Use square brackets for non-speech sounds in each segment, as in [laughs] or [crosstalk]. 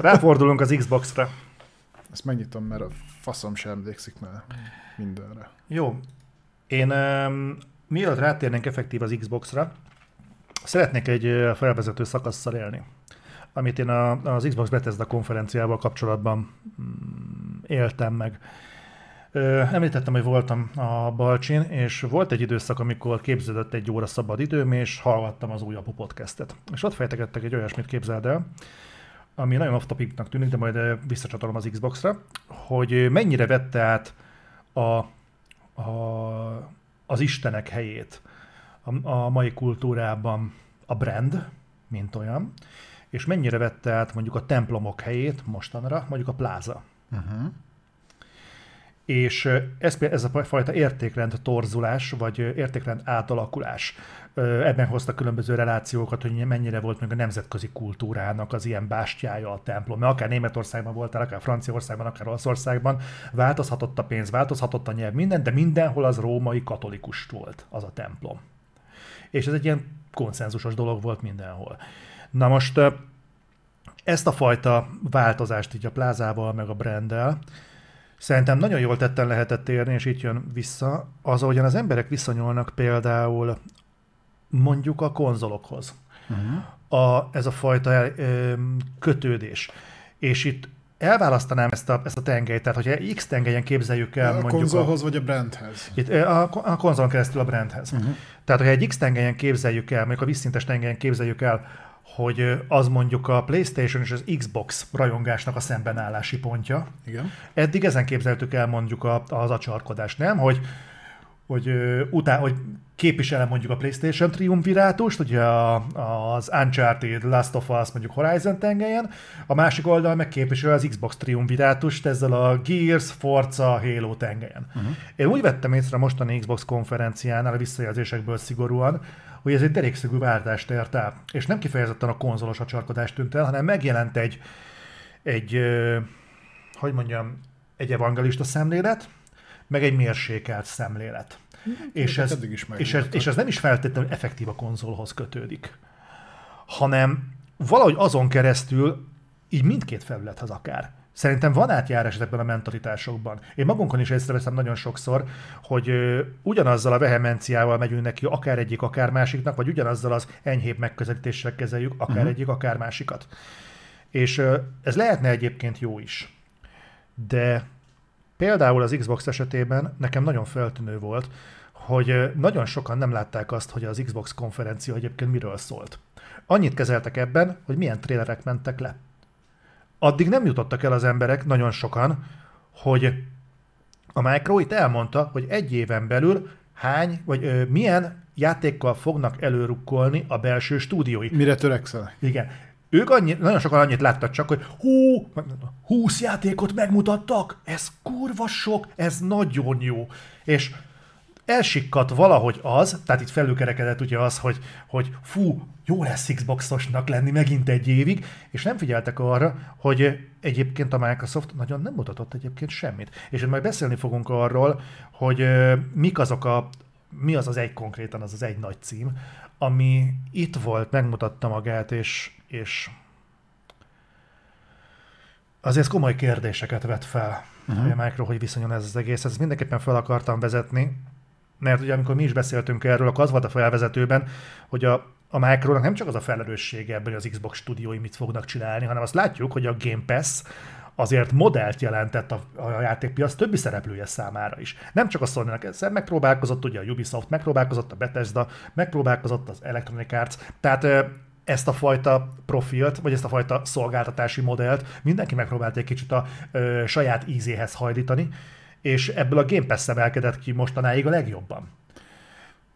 Ráfordulunk az Xbox-ra. Ezt megnyitom, mert a faszom sem emlékszik már mindenre. Jó. Én um, mielőtt rátérnénk effektív az Xbox-ra, szeretnék egy felvezető szakasszal élni, amit én a, az Xbox Bethesda konferenciával kapcsolatban mm, éltem meg. Ö, Említettem, hogy voltam a Balcsin, és volt egy időszak, amikor képződött egy óra szabad időm, és hallgattam az újabb podcastet. És ott fejtegettek egy olyasmit, képzeld el, ami nagyon off topicnak tűnik, de majd ö, visszacsatolom az Xbox-ra, hogy ö, mennyire vette át a, a, az istenek helyét a, a mai kultúrában a brand, mint olyan, és mennyire vette át mondjuk a templomok helyét mostanra, mondjuk a pláza. Uh-huh. És ez, ez a fajta értékrend torzulás, vagy értékrend átalakulás, ebben hozta különböző relációkat, hogy mennyire volt meg a nemzetközi kultúrának az ilyen bástyája a templom. Mert akár Németországban voltál, akár Franciaországban, akár Olaszországban, változhatott a pénz, változhatott a nyelv, minden, de mindenhol az római katolikus volt az a templom. És ez egy ilyen konszenzusos dolog volt mindenhol. Na most ezt a fajta változást így a plázával, meg a branddel, Szerintem nagyon jól tetten lehetett érni, és itt jön vissza, az, ahogyan az emberek viszonyulnak például mondjuk a konzolokhoz. Uh-huh. A, ez a fajta el, ö, kötődés. És itt elválasztanám ezt a, ezt a tengelyt, tehát hogyha X tengelyen képzeljük el A mondjuk konzolhoz vagy a brandhez? itt, a, a konzolon keresztül a brandhez. Uh-huh. Tehát, hogyha egy X tengelyen képzeljük el, mondjuk a vízszintes tengelyen képzeljük el, hogy az mondjuk a PlayStation és az Xbox rajongásnak a szembenállási pontja, Igen. Eddig ezen képzeltük el mondjuk a, az acsarkodást, nem? Hogy, hogy, utá, hogy képviselem mondjuk a PlayStation triumvirátust, ugye a, az Uncharted, Last of Us mondjuk Horizon tengelyen, a másik oldal meg képvisel az Xbox triumvirátust ezzel a Gears, Forza, Halo tengelyen. Uh-huh. Én úgy vettem észre mostani Xbox konferenciánál a visszajelzésekből szigorúan, hogy ez egy derékszögű váltást ért el. És nem kifejezetten a konzolos acsarkodást tűnt el, hanem megjelent egy, egy hogy mondjam, egy evangelista szemlélet, meg egy mérsékelt szemlélet. És ez, eddig is és, ez, és ez nem is feltétlenül effektív a konzolhoz kötődik, hanem valahogy azon keresztül így mindkét felülethez akár. Szerintem van átjárás ezekben a mentalitásokban. Én magunkon is észreveszem nagyon sokszor, hogy ö, ugyanazzal a vehemenciával megyünk neki akár egyik, akár másiknak, vagy ugyanazzal az enyhébb megközelítéssel kezeljük akár uh-huh. egyik, akár másikat. És ö, ez lehetne egyébként jó is. De például az Xbox esetében nekem nagyon feltűnő volt, hogy nagyon sokan nem látták azt, hogy az Xbox konferencia egyébként miről szólt. Annyit kezeltek ebben, hogy milyen trélerek mentek le. Addig nem jutottak el az emberek, nagyon sokan, hogy a Micro itt elmondta, hogy egy éven belül hány, vagy ö, milyen játékkal fognak előrukkolni a belső stúdiói. Mire törekszel? Igen. Ők annyi, nagyon sokan annyit láttak csak, hogy hú, 20 játékot megmutattak, ez kurva sok, ez nagyon jó. És elsikkadt valahogy az, tehát itt felülkerekedett ugye az, hogy, hogy fú, jó lesz Xboxosnak lenni megint egy évig, és nem figyeltek arra, hogy egyébként a Microsoft nagyon nem mutatott egyébként semmit. És majd beszélni fogunk arról, hogy mik azok a, mi az az egy konkrétan, az az egy nagy cím, ami itt volt, megmutatta magát, és, és azért komoly kérdéseket vet fel, uh-huh. a Micro hogy viszonyul ez az egész. Ezt mindenképpen fel akartam vezetni, mert ugye amikor mi is beszéltünk erről, akkor az volt a felvezetőben, hogy a, a Micronak nem csak az a felelőssége ebben, hogy az Xbox stúdiói mit fognak csinálni, hanem azt látjuk, hogy a Game Pass azért modellt jelentett a, a játékpiac többi szereplője számára is. Nem csak a sony ezzel megpróbálkozott, ugye a Ubisoft megpróbálkozott, a Bethesda megpróbálkozott, az Electronic Arts, tehát ezt a fajta profilt, vagy ezt a fajta szolgáltatási modellt mindenki megpróbált egy kicsit a ö, saját ízéhez hajlítani, és ebből a Game Pass emelkedett ki mostanáig a legjobban.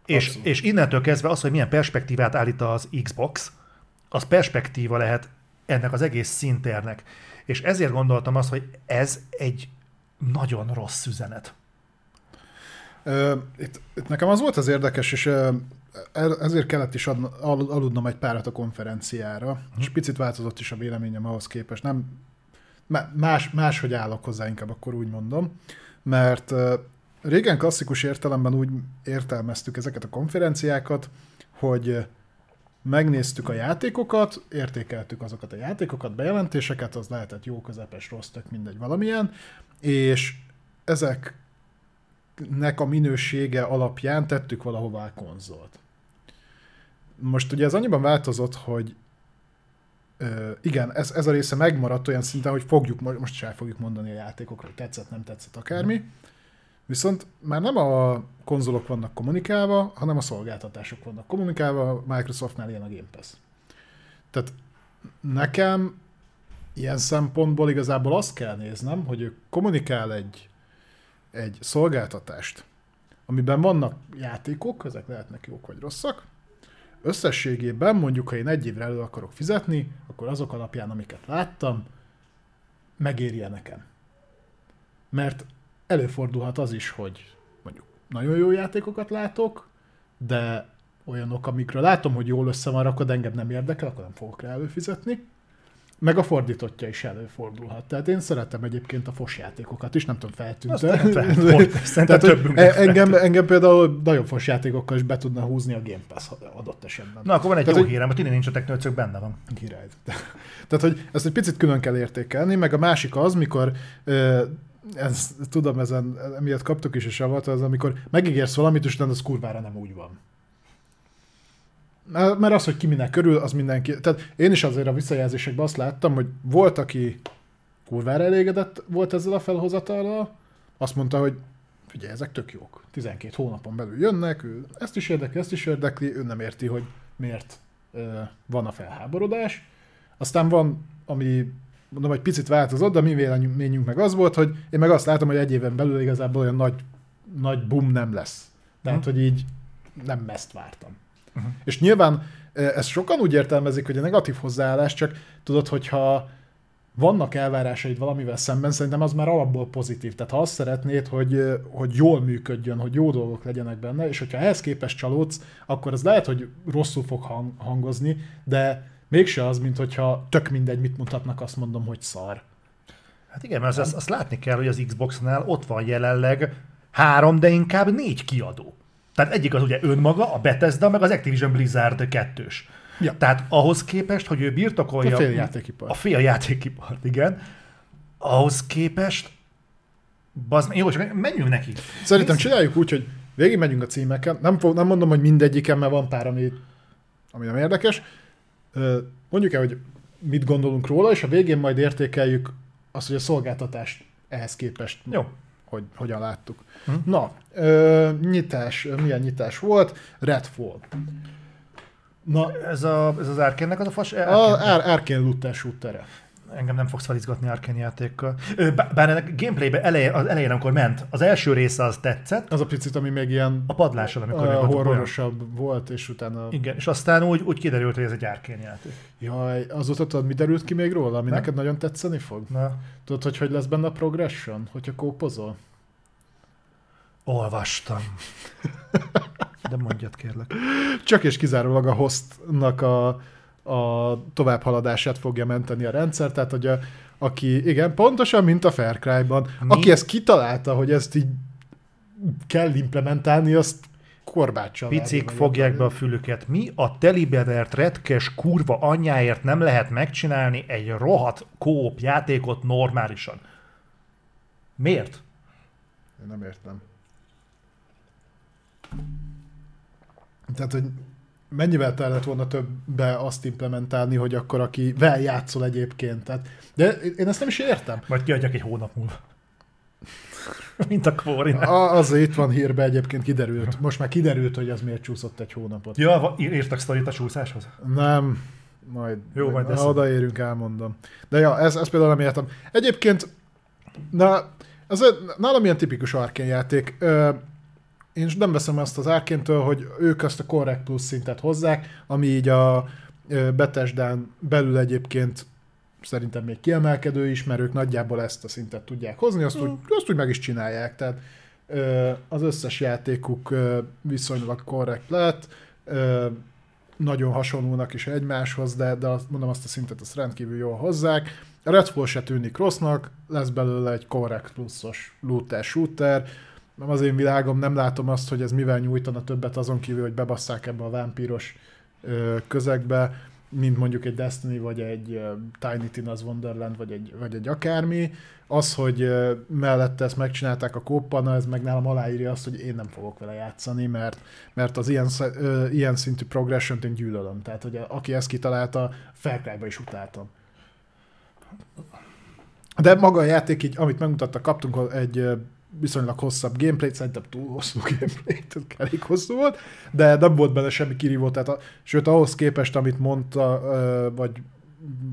És, Abszolút. és innentől kezdve az, hogy milyen perspektívát állít az Xbox, az perspektíva lehet ennek az egész szintérnek. És ezért gondoltam azt, hogy ez egy nagyon rossz üzenet. Itt, itt nekem az volt az érdekes, és ezért kellett is adna, al, aludnom egy párat a konferenciára, Mhm. és picit változott is a véleményem ahhoz képest. Nem, má- más, máshogy állok hozzá, inkább akkor úgy mondom, mert régen klasszikus értelemben úgy értelmeztük ezeket a konferenciákat, hogy megnéztük a játékokat, értékeltük azokat a játékokat, bejelentéseket, az lehetett jó, közepes, rossz, tök mindegy, valamilyen, és ezeknek a minősége alapján tettük valahová a konzolt. Most ugye ez annyiban változott, hogy igen, ez, ez a része megmaradt olyan szinten, hogy fogjuk, most is el fogjuk mondani a játékokra, hogy tetszett, nem tetszett, akármi. Viszont már nem a konzolok vannak kommunikálva, hanem a szolgáltatások vannak kommunikálva, Microsoftnál ilyen a Game Pass. Tehát nekem ilyen szempontból igazából azt kell néznem, hogy ő kommunikál egy, egy szolgáltatást, amiben vannak játékok, ezek lehetnek jók vagy rosszak, összességében mondjuk, ha én egy évre elő akarok fizetni, akkor azok alapján, amiket láttam, megérje nekem. Mert előfordulhat az is, hogy mondjuk nagyon jó játékokat látok, de olyanok, amikről látom, hogy jól össze van rakod, engem nem érdekel, akkor nem fogok rá előfizetni. Meg a fordítottja is előfordulhat. Tehát én szeretem egyébként a fos játékokat is, nem tudom, feltűnt. [laughs] Tehát, engem, engem például nagyon fos játékokkal is be tudna húzni a Game Pass adott esetben. Na, akkor van egy Tehát, jó hogy... hírem, hogy innen nincs a technőcök, benne van. Király. [laughs] Tehát, hogy ezt egy picit külön kell értékelni, meg a másik az, mikor ez, tudom, ezen, emiatt kaptuk is a savat, az amikor megígérsz valamit, és utána az kurvára nem úgy van. Mert az, hogy ki minek körül, az mindenki... Tehát én is azért a visszajelzésekben azt láttam, hogy volt, aki kurvára elégedett volt ezzel a felhozatallal, azt mondta, hogy ugye ezek tök jók. 12 hónapon belül jönnek, ő ezt is érdekli, ezt is érdekli, ő nem érti, hogy miért van a felháborodás. Aztán van, ami mondom, hogy picit változott, de mi véleményünk meg az volt, hogy én meg azt látom, hogy egy éven belül igazából olyan nagy, nagy boom nem lesz. Tehát, uh-huh. hogy így nem ezt vártam. Uh-huh. És nyilván e, ezt sokan úgy értelmezik, hogy a negatív hozzáállás, csak tudod, hogyha vannak elvárásaid valamivel szemben, szerintem az már alapból pozitív. Tehát ha azt szeretnéd, hogy, e, hogy jól működjön, hogy jó dolgok legyenek benne, és hogyha ehhez képest csalódsz, akkor az lehet, hogy rosszul fog hangozni, de mégse az, mint hogyha tök mindegy, mit mutatnak, azt mondom, hogy szar. Hát igen, mert azt, azt látni kell, hogy az Xbox-nál ott van jelenleg három, de inkább négy kiadó. Tehát egyik az ugye önmaga, a Bethesda, meg az Activision Blizzard kettős. Ja. Tehát ahhoz képest, hogy ő birtokolja... A féljátékipart. A féljátékipart, igen. Ahhoz képest... Bazd, jó, csak menjünk neki. Szerintem Nincs... csináljuk úgy, hogy végig megyünk a címeken. Nem, fog, nem mondom, hogy mindegyiken, mert van pár, ami, ami nem érdekes. Mondjuk el, hogy mit gondolunk róla, és a végén majd értékeljük azt, hogy a szolgáltatást ehhez képest Jó. Hogy, hogyan láttuk. Hm? Na, ö, nyitás, milyen nyitás volt? Redfall. Na, ez, a, ez az Arkane-nek az a fas? Arkane? Arkane looter shooter engem nem fogsz felizgatni Arkane játékkal. Bár ennek gameplayben elején, az elején, amikor ment, az első része az tetszett. Az a picit, ami még ilyen a padláson, amikor a horrorosabb olyan. volt, és utána... Igen, és aztán úgy, úgy kiderült, hogy ez egy Arkane játék. Jaj, azóta tudod, mi derült ki még róla, ami nem? neked nagyon tetszeni fog? Na. Tudod, hogy hogy lesz benne a progression, hogyha kópozol? Olvastam. De mondjad kérlek. Csak és kizárólag a hostnak a a továbbhaladását fogja menteni a rendszer, tehát hogy a, aki, igen, pontosan, mint a Far Cry-ban, aki ezt kitalálta, hogy ezt így kell implementálni, azt korbáccsal. Picik fogják be a fülüket. Mi a telibevert retkes kurva anyjáért nem lehet megcsinálni egy rohadt kóp játékot normálisan? Miért? Én nem értem. Tehát, hogy mennyivel kellett volna többbe azt implementálni, hogy akkor aki vel játszol egyébként. Tehát, de én ezt nem is értem. Majd kiadjak egy hónap múlva. [laughs] Mint a Quarry. Az itt van hírbe egyébként kiderült. Most már kiderült, hogy ez miért csúszott egy hónapot. Ja, írtak sztorit a csúszáshoz? Nem. Majd, Jó, majd ha odaérünk, elmondom. De ja, ez, ez például nem értem. Egyébként, na, ez nálam ilyen tipikus arkén játék én nem veszem azt az árkéntől, hogy ők azt a Correct Plus szintet hozzák, ami így a Betesdán belül egyébként szerintem még kiemelkedő is, mert ők nagyjából ezt a szintet tudják hozni, azt, úgy, azt úgy meg is csinálják. Tehát az összes játékuk viszonylag korrekt lett, nagyon hasonlónak is egymáshoz, de, de azt, mondom azt a szintet, azt rendkívül jól hozzák. A Redfall se tűnik rossznak, lesz belőle egy korrekt pluszos looter shooter, nem az én világom, nem látom azt, hogy ez mivel nyújtana többet azon kívül, hogy bebasszák ebbe a vámpíros közegbe, mint mondjuk egy Destiny, vagy egy Tiny Tina's Wonderland, vagy egy, vagy egy akármi. Az, hogy mellette ezt megcsinálták a kóppana, ez meg nálam aláírja azt, hogy én nem fogok vele játszani, mert, mert az ilyen, ilyen szintű progression én gyűlölöm. Tehát, hogy aki ezt kitalálta, Far is utáltam. De maga a játék így, amit megmutattak, kaptunk egy viszonylag hosszabb gameplayt, szerintem túl hosszú gameplayt, elég hosszú volt, de nem volt benne semmi kirívó, tehát a, sőt ahhoz képest, amit mondta, vagy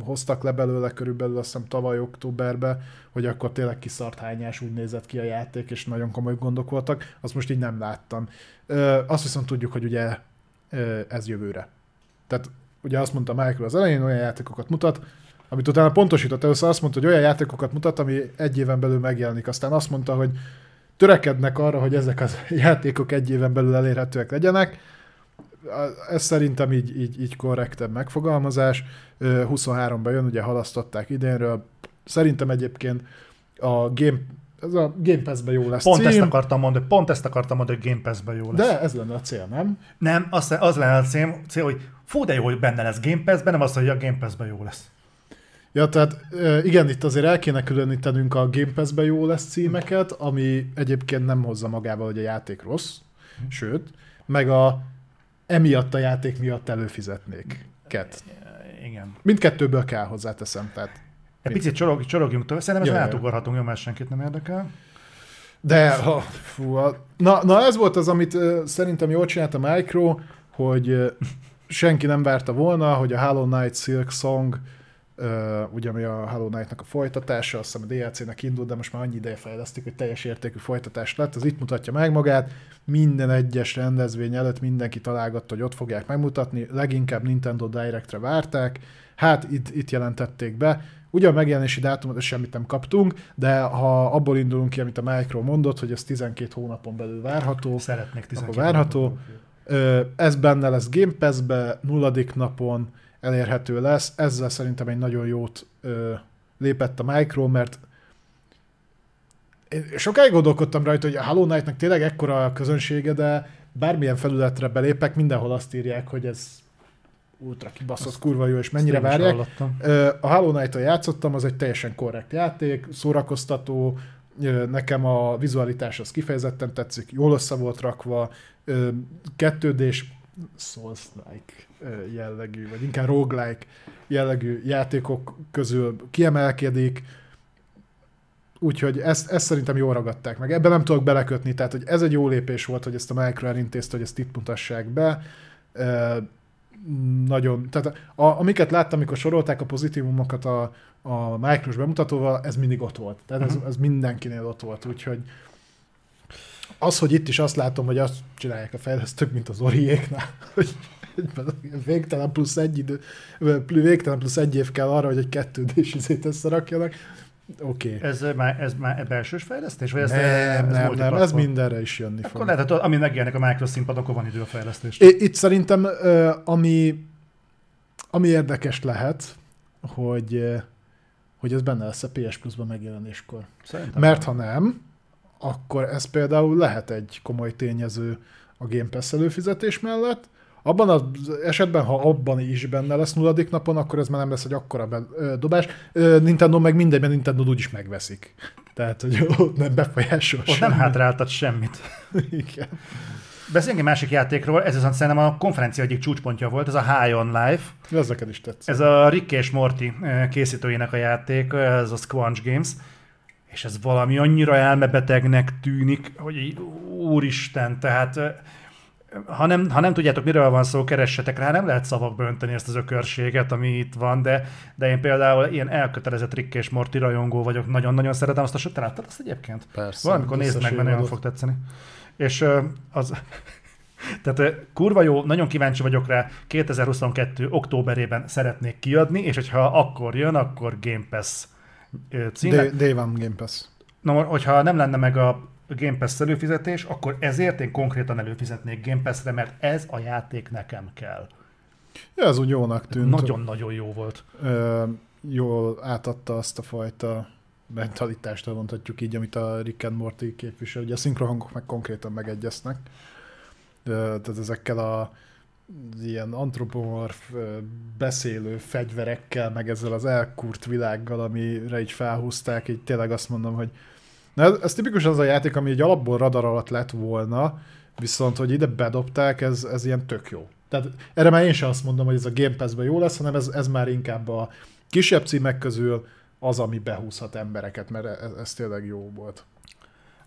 hoztak le belőle körülbelül azt hiszem tavaly októberben, hogy akkor tényleg kiszart hányás úgy nézett ki a játék, és nagyon komoly gondok voltak, azt most így nem láttam. Azt viszont tudjuk, hogy ugye ez jövőre. Tehát ugye azt mondta Michael az elején, olyan játékokat mutat, amit utána pontosított, először azt mondta, hogy olyan játékokat mutat, ami egy éven belül megjelenik. Aztán azt mondta, hogy törekednek arra, hogy ezek a [laughs] játékok egy éven belül elérhetőek legyenek. Ez szerintem így, így, így korrektebb megfogalmazás. Ö, 23-ban jön, ugye halasztották idénről. Szerintem egyébként a Game, ez a Game Pass-ben jó lesz Pont cím, ezt akartam mondani, pont ezt akartam mondani, hogy Game Pass-ben jó lesz. de ez lenne a cél, nem? Nem, az, az lenne a cél, cél, hogy fú, de jó, hogy benne lesz Game Pass-ben, nem az, hogy a Game Pass-ben jó lesz. Ja, tehát igen, itt azért el kéne különítenünk a Game Pass-be jó lesz címeket, ami egyébként nem hozza magával, hogy a játék rossz, sőt, meg a emiatt a játék miatt előfizetnék. Ket. Igen. Mindkettőből kell hozzáteszem, tehát Egy picit csorog, csorogjunk tovább, szerintem jaj. átugorhatunk, jó, mert senkit nem érdekel. De, ha, fú, a, na, na ez volt az, amit uh, szerintem jól csinált a Micro, hogy uh, senki nem várta volna, hogy a Hollow Knight Silk Song, uh, ugye ami a Hollow Knight-nak a folytatása, azt hiszem a DLC-nek indult, de most már annyi ideje fejlesztik, hogy teljes értékű folytatás lett, az itt mutatja meg magát, minden egyes rendezvény előtt mindenki találgatta, hogy ott fogják megmutatni, leginkább Nintendo Direct-re várták, hát itt, itt jelentették be, Ugye a megjelenési dátumot semmit nem kaptunk, de ha abból indulunk ki, amit a Micro mondott, hogy ez 12 hónapon belül várható, Szeretnék 12 akkor várható. hónapot. Ö, ez benne lesz Game Pass-be, nulladik napon elérhető lesz. Ezzel szerintem egy nagyon jót ö, lépett a Micro, mert én sokáig gondolkodtam rajta, hogy a Hollow Knight-nak tényleg ekkora a közönsége, de bármilyen felületre belépek, mindenhol azt írják, hogy ez ultra kibaszott, kurva jó, és mennyire várják. A Hollow Knight-on játszottam, az egy teljesen korrekt játék, szórakoztató, nekem a vizualitás az kifejezetten tetszik, jól össze volt rakva, ö, 2D-s Souls-like ö, jellegű, vagy inkább roguelike jellegű játékok közül kiemelkedik, úgyhogy ezt, ezt szerintem jól ragadták meg. Ebben nem tudok belekötni, tehát hogy ez egy jó lépés volt, hogy ezt a Micro elintézte, hogy ezt itt mutassák be. Ö, nagyon, tehát a, amiket láttam, amikor sorolták a pozitívumokat a, a Micros bemutatóval, ez mindig ott volt. Tehát ez, Mhm. ez mindenkinél ott volt, úgyhogy az, hogy itt is azt látom, hogy azt csinálják a fejlesztők, mint az Oriéknál, [laughs] hogy [laughs] végtelen plusz egy idő, végtelen plusz egy év kell arra, hogy egy kettődés izét összerakjanak. Oké. Okay. Ez már, ez már belsős fejlesztés? Vagy ez, Nem, ez nem, nem, ez mindenre is jönni Akkor fog. lehet, hogy ami megjelenik a Micro színpadon, akkor van idő a fejlesztés. Itt szerintem, ami, ami érdekes lehet, hogy, hogy ez benne lesz a PS Plus-ban megjelenéskor. Szerintem Mert ha nem, akkor ez például lehet egy komoly tényező a Game Pass előfizetés mellett. Abban az esetben, ha abban is benne lesz nulladik napon, akkor ez már nem lesz egy akkora be, ö, dobás. Ö, Nintendo meg mindegy, mert Nintendo úgyis megveszik. Tehát, hogy ott nem befolyásol Ott nem semmi. hátráltat semmit. [laughs] Igen. Beszéljünk egy másik játékról, ez viszont szerintem a konferencia egyik csúcspontja volt, ez a High on Life. Ezeket is tetszett. Ez a Rick és Morty készítőjének a játék, ez a Squanch Games, és ez valami annyira elmebetegnek tűnik, hogy így, úristen, tehát eh, ha nem, ha nem tudjátok, miről van szó, keressetek rá, nem lehet szavakba önteni ezt az ökörséget, ami itt van, de, de én például ilyen elkötelezett Rick és Morty rajongó vagyok, nagyon-nagyon szeretem azt a te láttad azt egyébként? Persze. Valamikor nézd meg, mert nagyon fog tetszeni. És az... [laughs] Tehát kurva jó, nagyon kíváncsi vagyok rá, 2022. októberében szeretnék kiadni, és hogyha akkor jön, akkor Game Pass címe. Day, Day Game Pass. Na, hogyha nem lenne meg a Game Pass előfizetés, akkor ezért én konkrétan előfizetnék Game Pass-re, mert ez a játék nekem kell. Ja, ez úgy jónak tűnt. Nagyon-nagyon jó volt. Ö, jól átadta azt a fajta mentalitást, ha mondhatjuk így, amit a Rick and Morty képvisel. Ugye a szinkrohangok meg konkrétan megegyeznek. Ö, tehát ezekkel a ilyen antropomorf beszélő fegyverekkel, meg ezzel az elkurt világgal, amire így felhúzták, így tényleg azt mondom, hogy na, ez, ez tipikus az a játék, ami egy alapból radar alatt lett volna, viszont, hogy ide bedobták, ez, ez ilyen tök jó. Tehát erre már én sem azt mondom, hogy ez a Game Pass-ben jó lesz, hanem ez, ez már inkább a kisebb címek közül az, ami behúzhat embereket, mert ez, ez tényleg jó volt.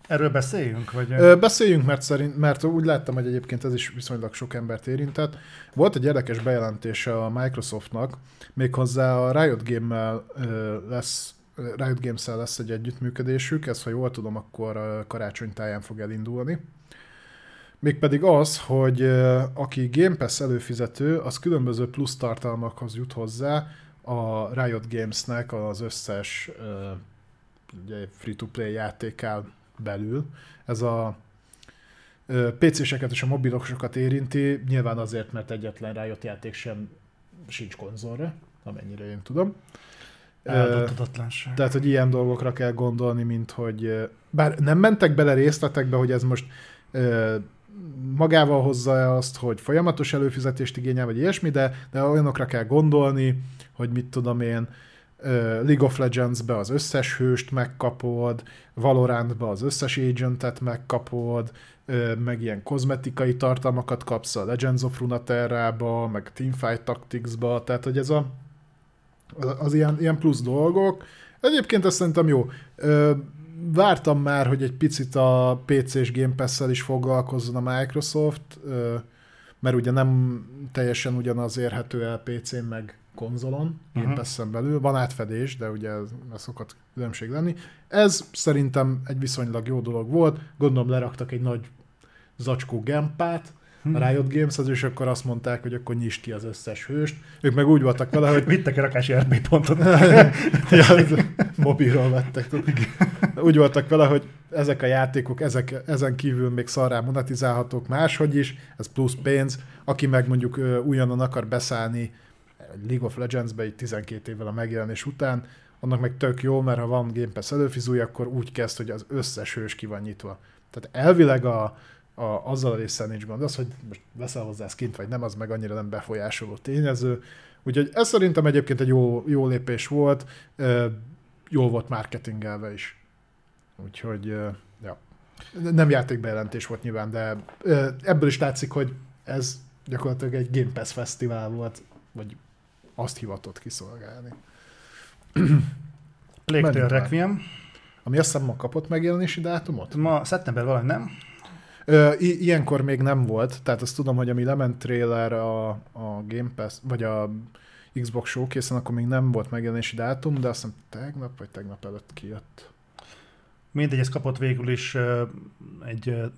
Erről beszéljünk? Vagy... Ö, beszéljünk, mert, szerint, mert úgy láttam, hogy egyébként ez is viszonylag sok embert érintett. Volt egy érdekes bejelentése a Microsoftnak, méghozzá a Riot Game-mel lesz Riot games lesz egy együttműködésük, ez ha jól tudom, akkor karácsony táján fog elindulni. Mégpedig az, hogy aki Game Pass előfizető, az különböző plusz tartalmakhoz jut hozzá a Riot Games-nek az összes free-to-play játékál belül. Ez a PC-seket és a mobilosokat érinti, nyilván azért, mert egyetlen Riot játék sem sincs konzolra, amennyire én tudom. Ö, Eldottatatlanság. tehát, hogy ilyen dolgokra kell gondolni, mint hogy bár nem mentek bele részletekbe, hogy ez most magával hozza azt, hogy folyamatos előfizetést igényel, vagy ilyesmi, de, de olyanokra kell gondolni, hogy mit tudom én, League of Legends-be az összes hőst megkapod, Valorant-ba az összes agentet megkapod, meg ilyen kozmetikai tartalmakat kapsz a Legends of Runeterra-ba, meg Teamfight Tactics-ba, tehát hogy ez a, az ilyen, ilyen plusz dolgok. Egyébként azt szerintem jó. Vártam már, hogy egy picit a PC és Game Pass-szel is foglalkozzon a Microsoft, mert ugye nem teljesen ugyanaz érhető el PC-n meg konzolon, Game Mhm. Pass-en belül. Van átfedés, de ugye ez, ez szokott különbség lenni. Ez szerintem egy viszonylag jó dolog volt. Gondolom leraktak egy nagy zacskó gempát, a Riot games és akkor azt mondták, hogy akkor nyisd ki az összes hőst. Ők meg úgy voltak vele, hogy Vittek egy rakási RP pontot. [laughs] ja, mobilról vettek. Úgy voltak vele, hogy ezek a játékok, ezek, ezen kívül még szarrá monetizálhatók máshogy is, ez plusz pénz. Aki meg mondjuk újonnan akar beszállni League of Legends-be így 12 évvel a megjelenés után, annak meg tök jó, mert ha van Game Pass előfizúja, akkor úgy kezd, hogy az összes hős ki van nyitva. Tehát elvileg a, a, azzal a résszel nincs gond. Az, hogy most veszel hozzá skint vagy nem, az meg annyira nem befolyásoló tényező. Úgyhogy ez szerintem egyébként egy jó, jó lépés volt, ö, jól volt marketingelve is. Úgyhogy, ja. Nem játékbejelentés volt nyilván, de ebből is látszik, hogy ez gyakorlatilag egy Game Pass fesztivál volt, vagy azt hivatott kiszolgálni. Menjünk Requiem. Ami azt hiszem ma kapott megjelenési dátumot? Ma szeptember valami, nem? I- ilyenkor még nem volt, tehát azt tudom, hogy ami lement trailer a, a Game Pass, vagy a Xbox showcase akkor még nem volt megjelenési dátum, de azt hiszem tegnap vagy tegnap előtt kijött. Mindegy, ez kapott végül is egy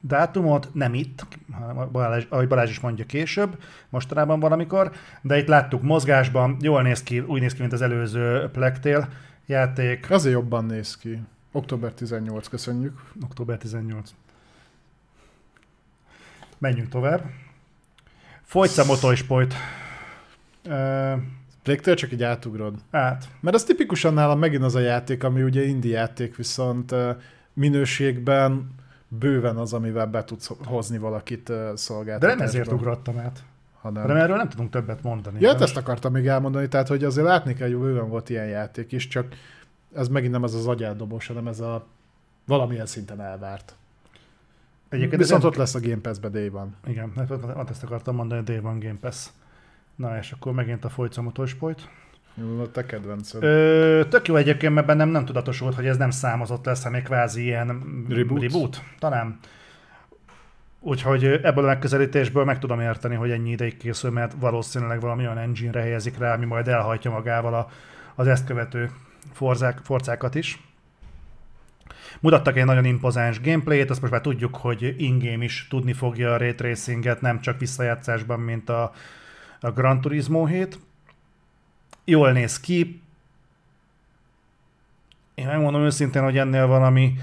dátumot, nem itt, hanem Balázs, ahogy Balázs is mondja később, mostanában valamikor, de itt láttuk mozgásban, jól néz ki, úgy néz ki, mint az előző Plectél játék, Azért jobban néz ki. Október 18, köszönjük. október 18. Menjünk tovább. Folytsz motoispojt. Ö, Plague csak így átugrod. át. Mert ez tipikusan nálam megint az a játék, ami ugye indie játék, viszont minőségben bőven az, amivel be tudsz hozni valakit De szolgáltatásba. nem ezért ugrottam át. hanem... Hanem erről nem tudunk többet mondani. Ja, De hát ezt akartam még elmondani, tehát hogy azért látni kell, hogy bőven volt ilyen játék is, csak ez megint nem az az agyáldobós, hanem ez a valamilyen szinten elvárt. Egyébként Viszont ez- ott lesz a Game Pass-be Day van. Igen, hát ezt akartam mondani, Day One Game Pass. Na és akkor megint a Folyca motospojt. Jó, A te kedvenced. Ö, tök jó egyébként, mert bennem nem tudatosult, hogy ez nem számozott lesz, hanem kvázi ilyen Reboot? reboot talán. Úgyhogy ebből a megközelítésből meg tudom érteni, hogy ennyi ideig készül, mert valószínűleg valami olyan engine-re helyezik rá, ami majd elhajtja magával a, az ezt követő forzák, forcákat is. Mutattak egy nagyon impozáns gameplayt, azt most már tudjuk, hogy in-game is tudni fogja a ray tracinget, nem csak visszajátszásban, mint a, a Gran Turismo 7. Jól néz ki. Én megmondom őszintén, hogy ennél valami,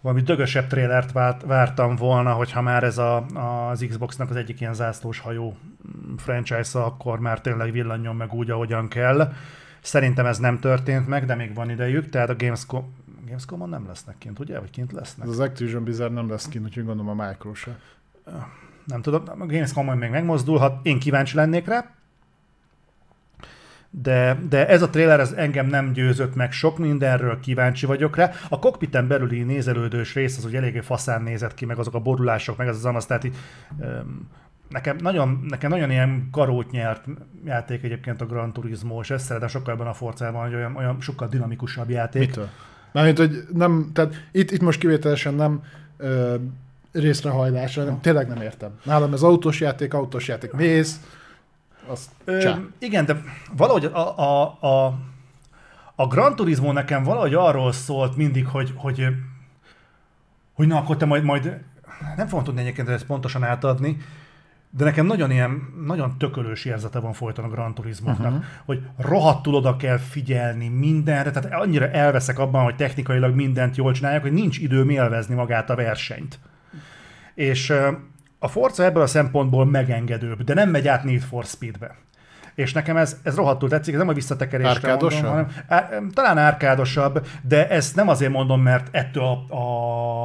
valami dögösebb trélert várt, vártam volna, hogyha már ez a, az Xboxnak az egyik ilyen zászlós hajó mm, franchise akkor már tényleg villanjon meg úgy, ahogyan kell. Szerintem ez nem történt meg, de még van idejük, tehát a Gamescom, Gamescom-on nem lesznek kint, ugye? Vagy kint lesznek? Az Activision Blizzard nem lesz kint, úgyhogy gondolom a Micro se. Nem tudom, a Gamescom majd még megmozdulhat, én kíváncsi lennék rá. De, de ez a trailer ez engem nem győzött meg, sok mindenről kíváncsi vagyok rá. A kokpiten belüli nézelődős rész az, hogy eléggé faszán nézett ki, meg azok a borulások, meg ez az amasz, tehát így, um, nekem nagyon, nekem nagyon ilyen karót nyert játék egyébként a Gran Turismo, és ezt szeretem sokkal ebben a Forzában, hogy olyan, olyan sokkal dinamikusabb játék. Mitől? Mármint, hogy nem, tehát itt, itt most kivételesen nem ö, részrehajlásra, nem, tényleg nem értem. Nálam ez autós játék, autós játék, mész, azt Ö, igen, de valahogy a, a, a, a Gran Turismo nekem valahogy arról szólt mindig, hogy, hogy, hogy na, akkor te majd, majd nem fogom tudni egyébként ezt pontosan átadni, de nekem nagyon ilyen, nagyon tökölős érzete van folyton a Gran Turismo-nak, uh-huh. hogy rohadtul oda kell figyelni mindenre, tehát annyira elveszek abban, hogy technikailag mindent jól csinálják, hogy nincs időm élvezni magát a versenyt. És a Forza ebből a szempontból megengedőbb, de nem megy át Need for Speedbe. És nekem ez, ez rohadtul tetszik, ez nem a visszatekerésre Árkádosabb? mondom, hanem á, talán árkádosabb, de ezt nem azért mondom, mert ettől a,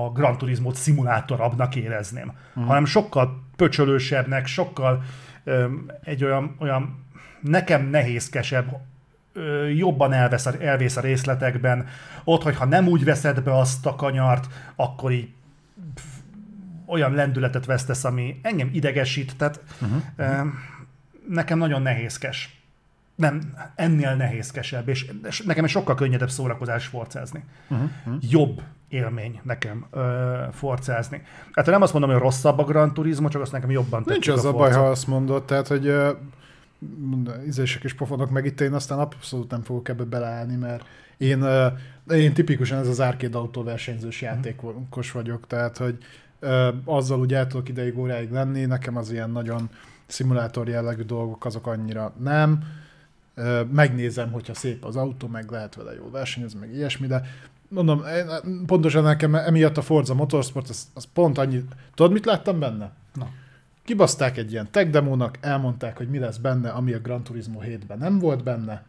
a Gran Turismo-t szimulátorabbnak érezném, uh-huh. hanem sokkal pöcsölősebbnek, sokkal öm, egy olyan, olyan nekem nehézkesebb, jobban elvesz a, elvész a részletekben. Ott, hogyha nem úgy veszed be azt a kanyart, akkor így olyan lendületet vesztesz, ami engem idegesít, tehát uh-huh. Ö, nekem nagyon nehézkes. Nem, ennél nehézkesebb, és, és nekem egy sokkal könnyedebb szórakozás forcázni. Uh-huh. Jobb élmény nekem ö, forcázni. Hát nem azt mondom, hogy rosszabb a Gran Turismo, csak azt nekem jobban Nincs tetszik az a Forza. baj, ha azt mondod, tehát, hogy uh, ízések is pofonok meg itt, én aztán abszolút nem fogok ebbe beleállni, mert én, én tipikusan ez az arcade autóversenyzős játékos vagyok, tehát, hogy uh, azzal úgy el tudok ideig óráig lenni, nekem az ilyen nagyon szimulátor jellegű dolgok azok annyira nem. Megnézem, hogyha szép az autó, meg lehet vele jól versenyezni, meg ilyesmi, de mondom, én- pontosan nekem emiatt a Forza Motorsport, az, az pont annyi, tudod mit láttam benne? Na. Kibaszták egy ilyen tech demónak, elmondták, hogy mi lesz benne, ami a Gran Turismo 7-ben nem volt benne,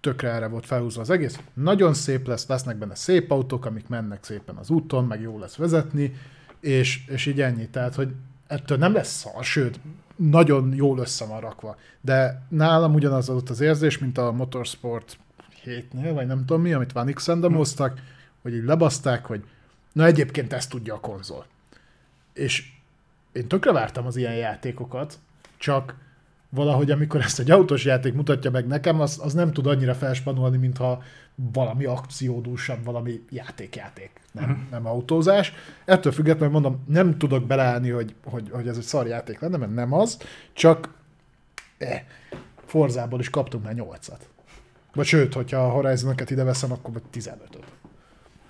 tökre erre volt felhúzva az egész. Nagyon szép lesz, lesznek benne szép autók, amik mennek szépen az úton, meg jó lesz vezetni, és, és így ennyi. Tehát, hogy ettől nem lesz szar, sőt, nagyon jól össze van rakva. De nálam ugyanaz volt az érzés, mint a Motorsport 7-nél, vagy nem tudom mi, amit Van X-en demoztak, hogy így lebaszták, hogy na egyébként ezt tudja a konzol. És én tökre vártam az ilyen játékokat, csak valahogy amikor ezt egy autós játék mutatja meg nekem, az, az nem tud annyira felspanolni, mintha valami akciódúsabb, valami játék-játék, nem, uh-huh. nem autózás. Ettől függetlenül mondom, nem tudok beleállni, hogy, hogy, hogy ez egy szar játék lenne, mert nem az, csak eh, Forzából is kaptunk már nyolcat. Vagy sőt, hogyha a Horizon-okat ide veszem, akkor meg 15-öt.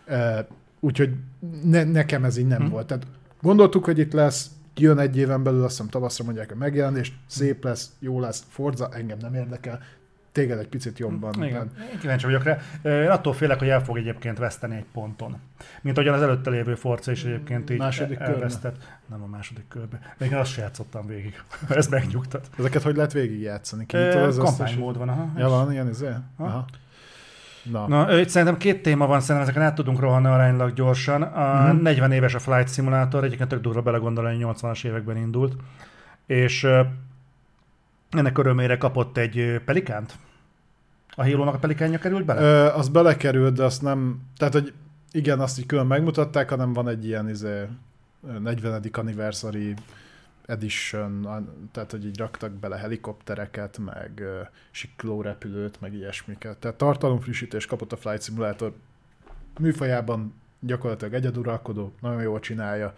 Eh, úgyhogy ne, nekem ez így nem Mhm. volt. Tehát gondoltuk, hogy itt lesz, jön egy éven belül, azt hiszem tavaszra mondják, hogy megjelenés, szép lesz, jó lesz, Forza, engem nem érdekel, téged egy picit jobban. Igen, én kíváncsi vagyok rá. Én attól félek, hogy el fog egyébként veszteni egy ponton. Mint ahogyan az előtte lévő Forza is egyébként így Második elvesztett. Nem a második körbe. Még azt se játszottam végig. [laughs] Ez megnyugtat. Ezeket hogy lehet végigjátszani? Kinyitod az Kampánymód van, aha. Ja, van ilyen, izé? Ha? Aha. Na, Na, szerintem két téma van, szerintem ezeken át tudunk rohanni aránylag gyorsan. A Mhm. 40 éves a Flight Simulator, egyébként tök durva belegondolni, hogy 80-as években indult. És ennek örömére kapott egy pelikánt. A Halo-nak a pelikánja került bele? Ö, az belekerült, de azt nem, tehát hogy igen, azt így külön megmutatták, hanem van egy ilyen izé, ö, 40. anniversary edition, tehát hogy így raktak bele helikoptereket, meg siklórepülőt, meg ilyesmiket. Tehát tartalomfrissítés kapott a Flight Simulator műfajában gyakorlatilag egyeduralkodó, nagyon jól csinálja.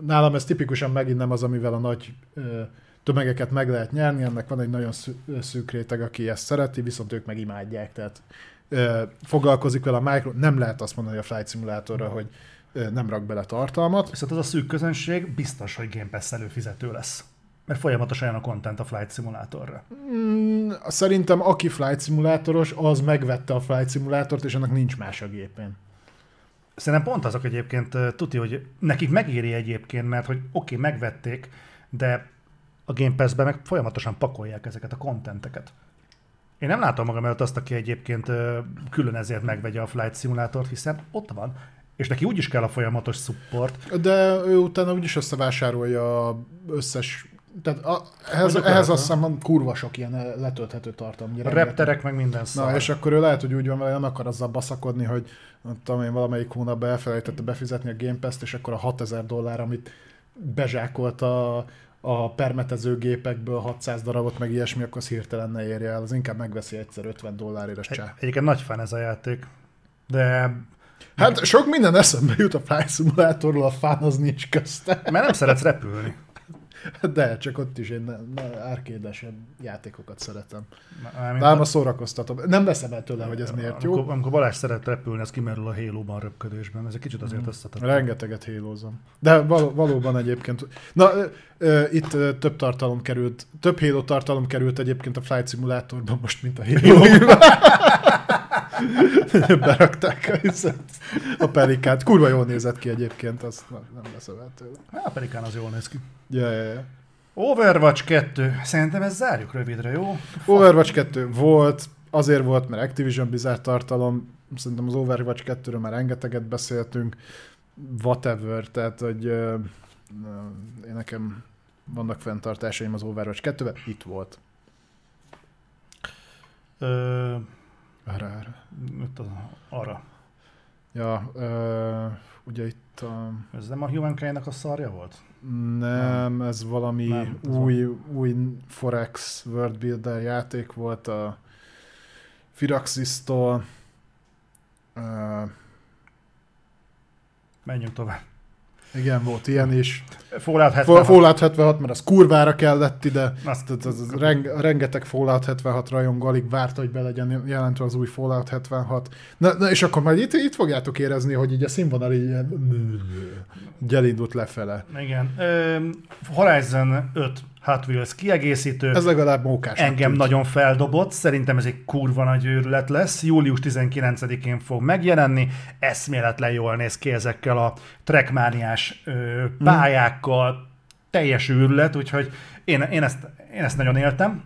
Nálam ez tipikusan megint nem az, amivel a nagy ö, tömegeket meg lehet nyerni, ennek van egy nagyon szű- szűk réteg, aki ezt szereti, viszont ők meg imádják, tehát ö, foglalkozik vele a Micro, nem lehet azt mondani a Flight Simulatorra, hogy nem rak bele tartalmat. Viszont az a szűk közönség biztos, hogy Game Pass előfizető lesz. Mert folyamatosan jön a content a Flight Simulatorra. Mm, szerintem aki Flight Simulatoros, az megvette a Flight Simulátort, és annak nincs más a gépén. Szerintem pont azok egyébként tuti, hogy nekik megéri egyébként, mert hogy oké, okay, megvették, de a Game Pass-be meg folyamatosan pakolják ezeket a kontenteket. Én nem látom magam előtt azt, aki egyébként külön ezért megvegye a Flight Simulátort, hiszen ott van és neki úgyis kell a folyamatos support. De ő utána úgyis összevásárolja összes tehát a, ehhez, Mondjuk ehhez azt hiszem van kurva sok ilyen letölthető tartalom. A repterek meg minden szar. Na, és akkor ő lehet, hogy úgy van vele, nem akar azzal baszakodni, hogy nem tudom én, valamelyik hónapban elfelejtette befizetni a Game Pass-t, és akkor a 6000 dollár, amit bezsákolt a, a permetező gépekből 600 darabot, meg ilyesmi, akkor az hirtelen ne érje el. Az inkább megveszi egyszer 50 dollárért, és csá. egyébként nagy fan ez a játék. De Hát sok minden eszembe jut a Flight Simulatorról, a fán az nincs közte. mert nem szeretsz repülni. De, csak ott is én árkédesebb játékokat szeretem. Mármint De ám a szórakoztatom. Nem veszem el tőle, hogy ez miért jó. Amikor, amikor Balázs szeret repülni, az kimerül a Halo-ban röpködésben. Ez egy kicsit Mm. azért összetett. Rengeteget hélózom. De val- valóban egyébként. Na, ö, ö, itt ö, több tartalom került, több Halo tartalom került egyébként a Flight Simulatorban most, mint a halo [laughs] [laughs] Berakták a, a pelikát. Kurva jól nézett ki egyébként, azt nem tőle. Hát, Pelikán az jól néz ki. Ja, ja, ja. Overwatch 2. Szerintem ez zárjuk rövidre, jó? Overwatch 2 volt, azért volt, mert Activision Blizzard tartalom, szerintem az Overwatch 2-ről már rengeteget beszéltünk, whatever, tehát, hogy uh, én nekem vannak fenntartásaim az Overwatch 2-ben, itt volt. Ö, Arra, arra. itt az, arra. Ja, uh, ugye itt a... Ez nem a Humankind-nak a szarja volt? Nem, ez valami Nem, ez új, új Forex World Builder játék volt a Firaxis-tól. Uh, Menjünk tovább. Igen, volt ilyen is. Fallout Fa- 76. Fallout 76, mert az kurvára kellett ide. Azt, Tehát az, az reng, rengeteg Fallout 76 rajongó alig várta, hogy be legyen jelentve az új Fallout 76. Na, na és akkor majd itt, itt fogjátok érezni, hogy így a színvonal így, ilyen- így elindult lefele. igen. Horizon 5 Hot Wheels kiegészítő. Ez legalább mókás. Engem nagyon feldobott, szerintem ez egy kurva nagy őrület lesz. Július 19-én fog megjelenni, eszméletlen jól néz ki ezekkel a trackmániás ö, pályákkal, teljes őrület, úgyhogy én, én, ezt, én ezt nagyon éltem.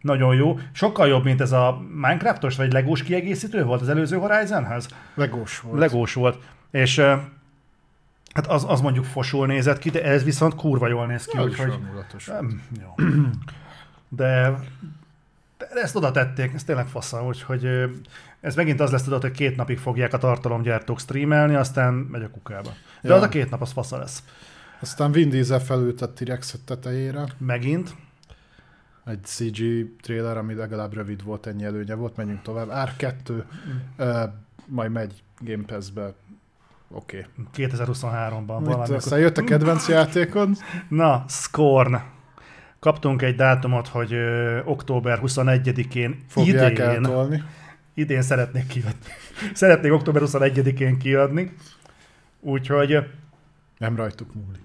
Nagyon jó. Sokkal jobb, mint ez a Minecraftos vagy Legós kiegészítő volt az előző Horizonhez. Legós volt. Legós volt. És hát az, az mondjuk fosul nézett ki, de ez viszont kurva jól néz ki, Ja, úgyhogy... Nem, jó. De, de ezt oda tették, ez tényleg fasza, úgyhogy ez megint az lesz, tudod, hogy két napig fogják a tartalomgyártók streamelni, aztán megy a kukába. De Ja. az a két nap, az fasza lesz. Aztán Vin Diesel felült a T-Rex tetejére. Megint. Egy CG trailer, ami legalább rövid volt, ennyi előnye volt. Menjünk tovább. R2, uh, majd megy Game Pass-be. Oké. Okay. 2023-ban Itt valami. aztán jött a kedvenc játékod. Na, Scorn. Kaptunk egy dátumot, hogy ö, október 21-én Fogják idén, eltolni. idén szeretnék kiadni. Szeretnék október 21-én kiadni. Úgyhogy Nem rajtuk múlik.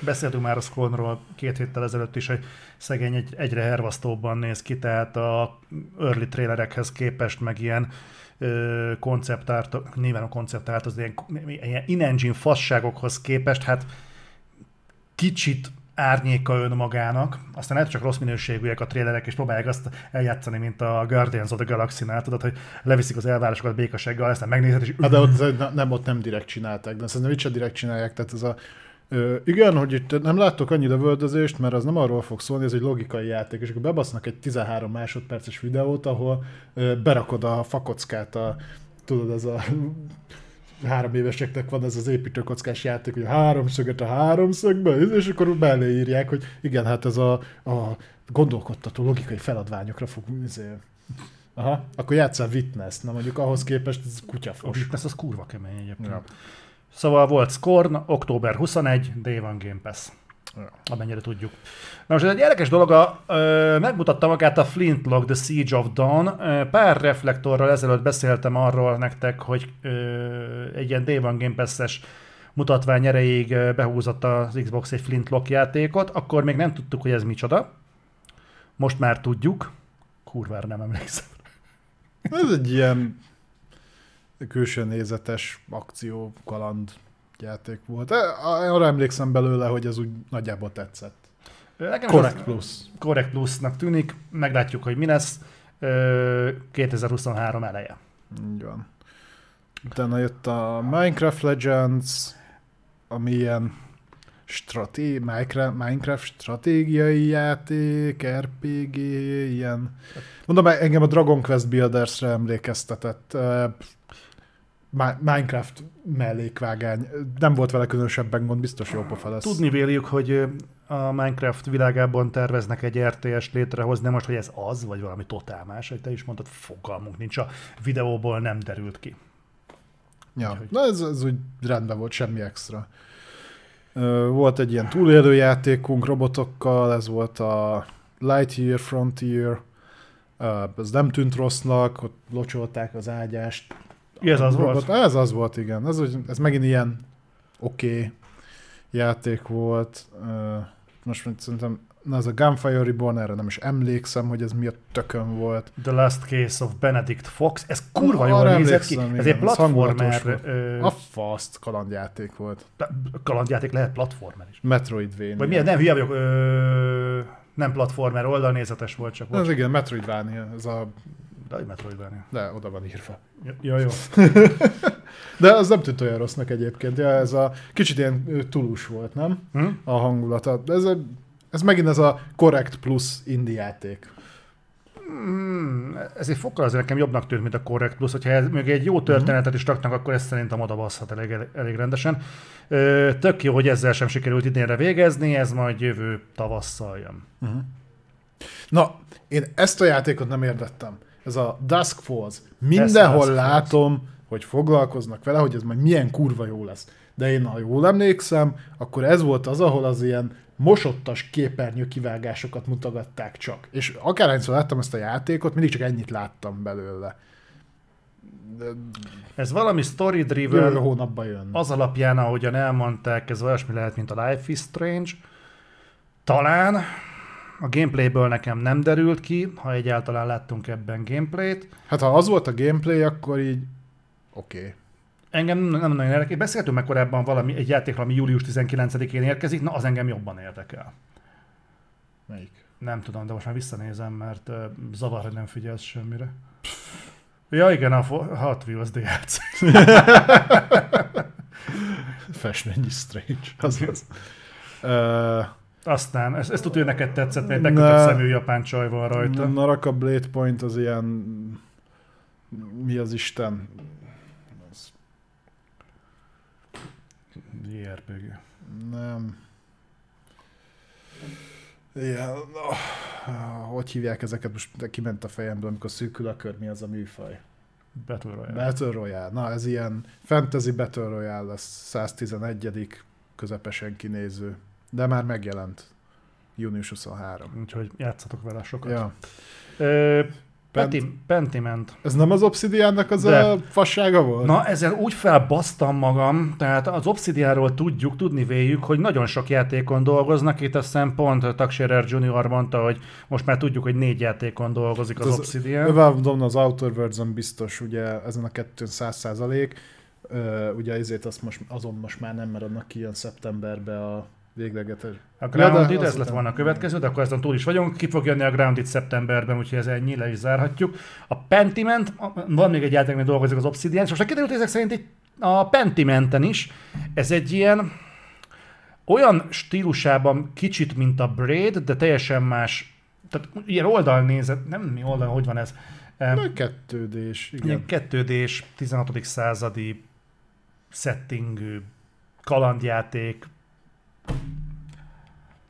Beszéltünk már a Scornról két héttel ezelőtt is, hogy szegény egy, egyre hervasztóbban néz ki, tehát a early trailerekhez képest meg ilyen konceptárt, nyilván a konceptárt az ilyen, ilyen in-engine fasságokhoz képest, hát kicsit árnyéka önmagának, aztán lehet csak rossz minőségűek a trailerek, és próbálják azt eljátszani, mint a Guardians of the Galaxy-nál, tudod, hogy leviszik az elvárásokat békassággal, aztán megnézed, és Hát de ott, ne- nem, ott nem direkt csinálták, de szerintem itt sem direkt csinálják, tehát ez a Ö, igen, hogy itt nem láttok annyi lövöldözést, mert az nem arról fog szólni, ez egy logikai játék, és akkor bebasznak egy 13 másodperces videót, ahol ö, berakod a fakockát, a, tudod, ez a három éveseknek van ez az építőkockás játék, hogy a háromszöget a háromszögbe, és akkor beleírják, hogy igen, hát ez a, a gondolkodtató logikai feladványokra fog izé. Aha, akkor játsszál Witness, na mondjuk ahhoz képest ez a kutyafos. Witness az kurva kemény egyébként. Ja. Szóval volt Scorn, október 21, Day One Game Pass. Amennyire tudjuk. Na most ez egy érdekes dolog, a, ö, megmutatta magát a Flintlock The Siege of Dawn. Pár reflektorral ezelőtt beszéltem arról nektek, hogy ö, egy ilyen Day One Game Pass-es mutatvány erejéig behúzott az Xbox egy Flintlock játékot, akkor még nem tudtuk, hogy ez micsoda. Most már tudjuk. Kurvára nem emlékszem. Ez egy ilyen külső nézetes akció, kaland játék volt. Arra emlékszem belőle, hogy ez úgy nagyjából tetszett. Nekem Correct Plus. Correct Plusnak tűnik, meglátjuk, hogy mi lesz. Ö, 2023 eleje. Így van. Utána jött a Minecraft Legends, ami ilyen straté Minecraft, Minecraft stratégiai játék, RPG, ilyen... Mondom, engem a Dragon Quest Builders-re emlékeztetett. Minecraft mellékvágány. Nem volt vele különösebben gond, biztos jó pofa lesz. Tudni véljük, hogy a Minecraft világában terveznek egy RTS létrehozni, most, hogy ez az, vagy valami totál más, hogy te is mondtad, fogalmunk nincs, a videóból nem derült ki. Ja, Úgyhogy... na ez, ez úgy rendben volt, semmi extra. Volt egy ilyen túlélő játékunk robotokkal, ez volt a Lightyear Frontier, ez nem tűnt rossznak, ott locsolták az ágyást. Ez az robot, volt? Ez az volt, igen. Ez, ez megint ilyen oké okay játék volt. Most szerintem Na, ez a Gunfire Reborn, erre nem is emlékszem, hogy ez mi a tökön volt. The Last Case of Benedict Fox, ez kurva jól nézett ki. Ez egy platformer. Ö... A fast kalandjáték volt. Kalandjáték lehet platformer is. Metroidvania. Vagy milyen, nem, hülye vagyok. Ö... Nem platformer, oldalnézetes volt csak. Ez igen, Metroidvania. Ez a de egy Metroidvania. De oda van írva. Ja, jó. [laughs] De az nem tűnt olyan rossznak egyébként. Ja, ez a kicsit ilyen tulus volt, nem? Hm? A hangulata. Ez a ez megint ez a Correct Plus indie játék. Hmm, ez egy fokkal azért nekem jobbnak tűnt, mint a Correct Plus. Hogyha ez, még egy jó történetet is raknak, akkor ezt szerintem oda basszhat elég, elég rendesen. Ö, tök jó, hogy ezzel sem sikerült idénre végezni, ez majd jövő tavasszal jön. Uh-huh. Na, én ezt a játékot nem értettem. Ez a Dusk Falls. Mindenhol Dusk látom, Falls. hogy foglalkoznak vele, hogy ez majd milyen kurva jó lesz. De én, ha jól emlékszem, akkor ez volt az, ahol az ilyen mosottas képernyő kivágásokat mutogatták csak. És akárhányszor láttam ezt a játékot, mindig csak ennyit láttam belőle. De... Ez valami story driven. Jövő hónapban jön. Az alapján, ahogyan elmondták, ez olyasmi lehet, mint a Life is Strange. Talán a gameplayből nekem nem derült ki, ha egyáltalán láttunk ebben gameplayt. Hát ha az volt a gameplay, akkor így oké. Okay. Engem nem nagyon érdekel. Beszéltünk meg korábban valami, egy játékról, ami július 19-én érkezik, na az engem jobban érdekel. Melyik? Nem tudom, de most már visszanézem, mert uh, zavar, hogy nem figyelsz semmire. Ja igen, a Hot Wheels DLC. [laughs] Festményi Strange. Az az. Uh, Aztán, ezt, ezt tudja, neked tetszett, mert egy szemű japán csaj van rajta. Naraka Blade Point az ilyen... Mi az Isten? JRPG. Nem. Igen, oh, hogy hívják ezeket? Most kiment a fejemből, amikor szűkül a kör, mi az a műfaj? Battle Royale. Battle Royale. Na, ez ilyen fantasy Battle Royale lesz, 111 közepesen kinéző. De már megjelent. Június 23. Úgyhogy játszatok vele sokat. Ja. Ö, Pent... Pentiment. Ez nem az Obsidiannak az De. a fassága volt? Na, ezzel úgy felbasztam magam, tehát az Obsidianról tudjuk, tudni véljük, hogy nagyon sok játékon dolgoznak. Itt a szempont Taxirer Junior mondta, hogy most már tudjuk, hogy négy játékon dolgozik az, az Obsidian. Valve az Outer worlds biztos, ugye ezen a kettőn száz százalék. Ugye ezért azt most, azon most már nem, mert annak kijön szeptemberbe a véglegetes. A Grounded, ja, ez lett volna a következő, de akkor ezen túl is vagyunk. Ki fog jönni a Grounded szeptemberben, úgyhogy ez ennyi, le is zárhatjuk. A Pentiment, van még egy játék, ami dolgozik az Obsidian, és most kiderült ezek szerint itt a Pentimenten is. Ez egy ilyen olyan stílusában kicsit, mint a Braid, de teljesen más, tehát ilyen oldalnézet, nem mi oldal, hogy van ez? Na, kettődés, igen. Kettődés, 16. századi settingű kalandjáték,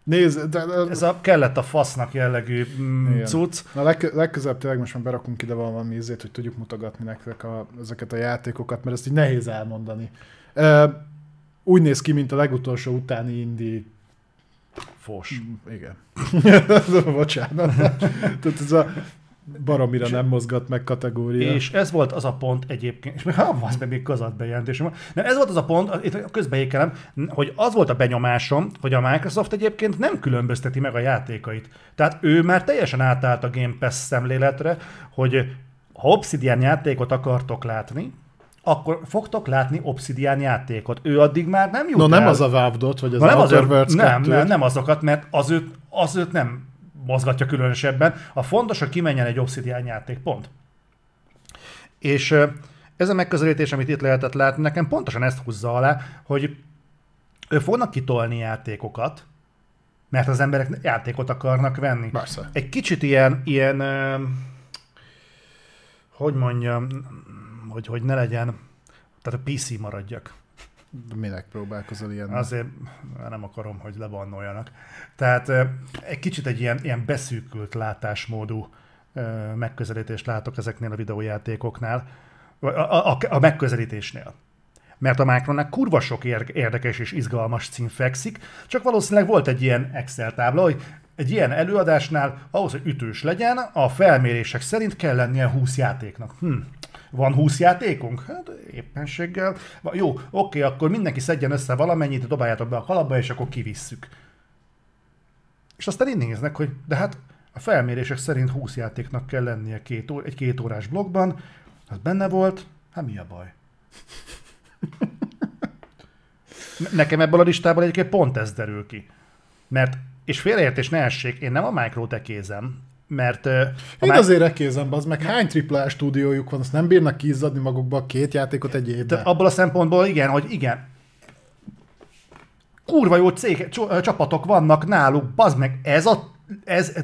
Nézd, de, de, Ez a kellett a fasznak jellegű mm, cucc. Na leg, legközelebb tényleg most már berakunk ide valami ízét, hogy tudjuk mutogatni nektek a, ezeket a játékokat, mert ezt így nehéz elmondani. Uh, úgy néz ki, mint a legutolsó utáni indi Fos. Mm, igen. [laughs] Bocsánat. Tehát ez a baromira nem mozgat meg kategória. És ez volt az a pont egyébként, és még ha az meg még gazat bejelentésem nem, ez volt az a pont, itt közbeékelem, hogy az volt a benyomásom, hogy a Microsoft egyébként nem különbözteti meg a játékait. Tehát ő már teljesen átállt a Game Pass szemléletre, hogy ha Obsidian játékot akartok látni, akkor fogtok látni Obsidian játékot. Ő addig már nem jut No el. nem az a Valve-dot, vagy az nem Outer Worlds nem, nem, nem azokat, mert az őt, az őt nem mozgatja különösebben. A fontos, hogy kimenjen egy Obsidian játék, pont. És ez a megközelítés, amit itt lehetett látni, nekem pontosan ezt húzza alá, hogy ő fognak kitolni játékokat, mert az emberek játékot akarnak venni. Persze. Egy kicsit ilyen, ilyen hogy mondjam, hogy, hogy ne legyen, tehát a PC maradjak. Minek próbálkozol ilyen? Azért nem akarom, hogy lebannoljanak. Tehát egy kicsit egy ilyen, ilyen beszűkült látásmódú megközelítést látok ezeknél a videójátékoknál, a, a, a, megközelítésnél. Mert a Micronnak kurva sok ér- érdekes és izgalmas cím fekszik, csak valószínűleg volt egy ilyen Excel tábla, hogy egy ilyen előadásnál ahhoz, hogy ütős legyen, a felmérések szerint kell lennie 20 játéknak. Hm. Van 20 játékunk? Hát éppenséggel. Jó, oké, akkor mindenki szedjen össze valamennyit, dobáljátok be a kalapba, és akkor kivisszük. És aztán így néznek, hogy de hát a felmérések szerint 20 játéknak kell lennie két ó- egy két órás blogban, az benne volt, hát mi a baj? [laughs] Ne- Nekem ebből a listából egyébként pont ez derül ki. Mert, és félreértés ne essék, én nem a Micro-tekézem, mert Én Mi- azért ekézem, az meg hány AAA stúdiójuk van, azt nem bírnak kiizzadni magukba a két játékot egy de évben. abból a szempontból igen, hogy igen, kurva jó cég, csapatok vannak náluk, bazd meg, ez a, ez,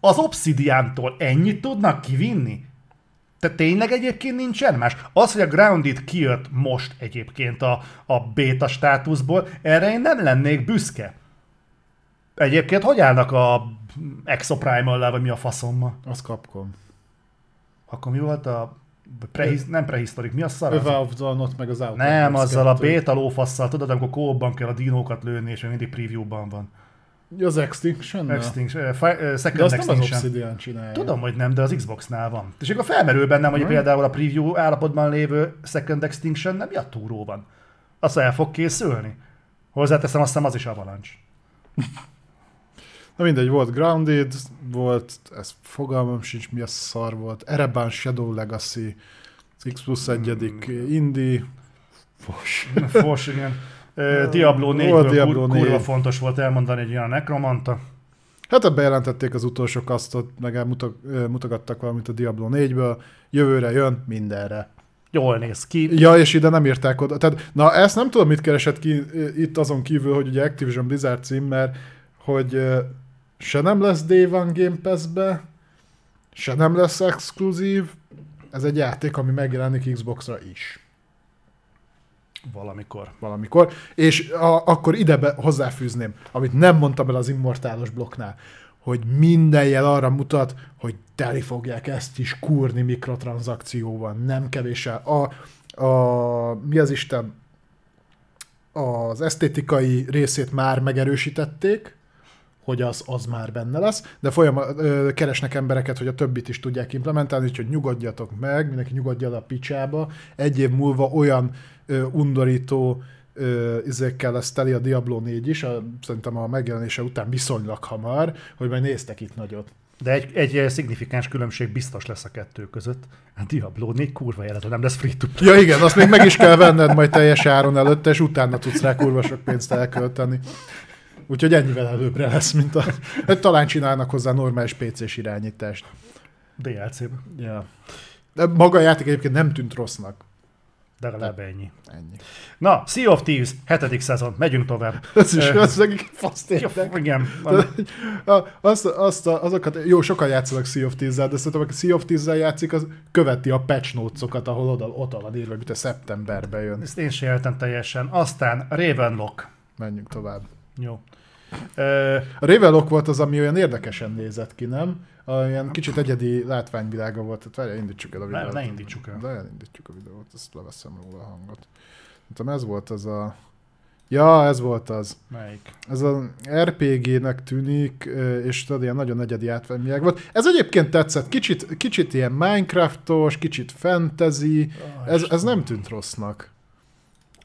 az Obsidian-tól ennyit tudnak kivinni? Tehát tényleg egyébként nincsen más? Az, hogy a Grounded kijött most egyébként a, a beta státuszból, erre én nem lennék büszke. Egyébként hogy állnak a Exoprimal-lel, vagy mi a faszommal? Az Capcom. Akkor mi volt a... Prehisz, nem prehisztorik, mi a szar? Dawn ott meg az Outer Nem, azzal a 2. beta lófasszal, tudod, amikor kóban kell a dinókat lőni, és mindig previewban van. Az Extinction? Extinction, uh, fi, uh, De Second azt nem az Extinction. Obsidian csinálja. Tudom, hogy nem, de az Xbox-nál van. És akkor felmerül bennem, hogy például a preview állapotban lévő Second Extinction nem mi a túró van. Az el fog készülni. Hozzáteszem, azt hiszem az is Avalanche. [laughs] Na mindegy, volt Grounded, volt, ez fogalmam sincs, mi a szar volt, Ereban Shadow Legacy, X plusz egyedik Hmm. indie, Fos. [laughs] Fos, igen. Diablo 4 Volt Diablo kurva 4. fontos volt elmondani egy olyan nekromanta. Hát ebbe bejelentették az utolsó kasztot, meg ö, mutogattak valamit a Diablo 4-ből, jövőre jön mindenre. Jól néz ki. Ja, és ide nem írták oda. Tehát, na ezt nem tudom, mit keresett ki itt azon kívül, hogy ugye Activision Blizzard cím, mert hogy se nem lesz Day One Game Pass-be, se nem lesz exkluzív, ez egy játék, ami megjelenik Xbox-ra is. Valamikor. valamikor, és a, akkor ide be, hozzáfűzném, amit nem mondtam el az Immortálos blokknál, hogy minden jel arra mutat, hogy teli fogják ezt is kurni mikrotranszakcióval, nem kevéssel. A, a, mi az Isten, az esztétikai részét már megerősítették, hogy az, az már benne lesz, de folyam, ö, keresnek embereket, hogy a többit is tudják implementálni, úgyhogy nyugodjatok meg, mindenki nyugodja a picsába. Egy év múlva olyan ö, undorító izékkel lesz teli a Diablo 4 is, a, szerintem a megjelenése után viszonylag hamar, hogy majd néztek itt nagyot. De egy, egy szignifikáns különbség biztos lesz a kettő között. A Diablo 4 kurva jelet, nem lesz free to play. Ja igen, azt még meg is kell venned majd teljes áron előtte, és utána tudsz rá kurva sok pénzt elkölteni. Úgyhogy ennyivel előbbre lesz, mint a... Hát talán csinálnak hozzá normális PC-s irányítást. DLC-be. Ja. De maga a játék egyébként nem tűnt rossznak. De legalább ennyi. Ennyi. Na, Sea of Thieves, hetedik szezon, megyünk tovább. Ez is, az meg fasz igen. Azt, azt azokat, jó, sokan játszanak Sea of Thieves-zel, de szerintem, aki Sea of Thieves-zel játszik, az követi a patch notes-okat, ahol oda, oda van írva, hogy a szeptemberben jön. Ezt én sem éltem teljesen. Aztán Ravenlock. Menjünk tovább. Jó. A Ravenlock volt az, ami olyan érdekesen nézett ki, nem? Olyan kicsit egyedi látványvilága volt. Tehát várjál, indítsuk el a Ne- videót. ne indítsuk el. De elindítjuk a videót, ezt leveszem róla a hangot. Tudom, ez volt az a... Ja, ez volt az. melyik? Ez a RPG-nek tűnik, és tudod, ilyen nagyon egyedi átványvilág volt. Ez egyébként tetszett. Kicsit, kicsit ilyen Minecraftos, kicsit fantasy. Ah, Ez, ez nem tűnt rossznak.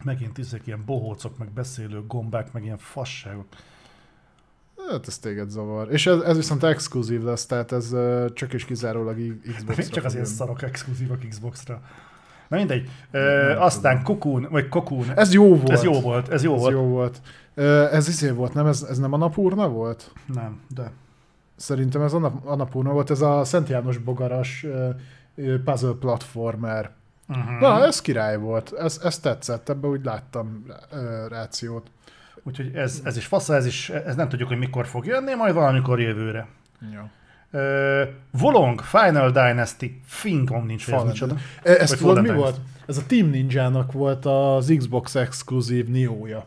Megint ezek ilyen bohócok, meg beszélő gombák, meg ilyen fasságok. Hát ez téged zavar. És ez, ez viszont exkluzív lesz, tehát ez csak és kizárólag Xbox-ra. Még csak azért szarok exkluzívak Xbox-ra. Na mindegy. Ö, aztán Cocoon, vagy Cocoon. Ez jó volt. Ez jó volt, ez jó Ez volt. jó volt. Ö, Ez izé volt, nem? Ez, ez nem a Napurna volt? Nem, de. Szerintem ez a Nap- Annapurna volt, ez a Szent János bogaras puzzle platformer. Uh-huh. Na, ez király volt. Ez, ez tetszett, ebben úgy láttam rációt. Úgyhogy ez, ez is fasza, ez is, ez nem tudjuk, hogy mikor fog jönni, majd valamikor jövőre. Ja. Uh, Volong, Final Dynasty, Fingom nincs, ez micsoda. Ez Vagy tudod mi volt? Ez a Team Ninja-nak volt az Xbox exkluzív Nioh-ja.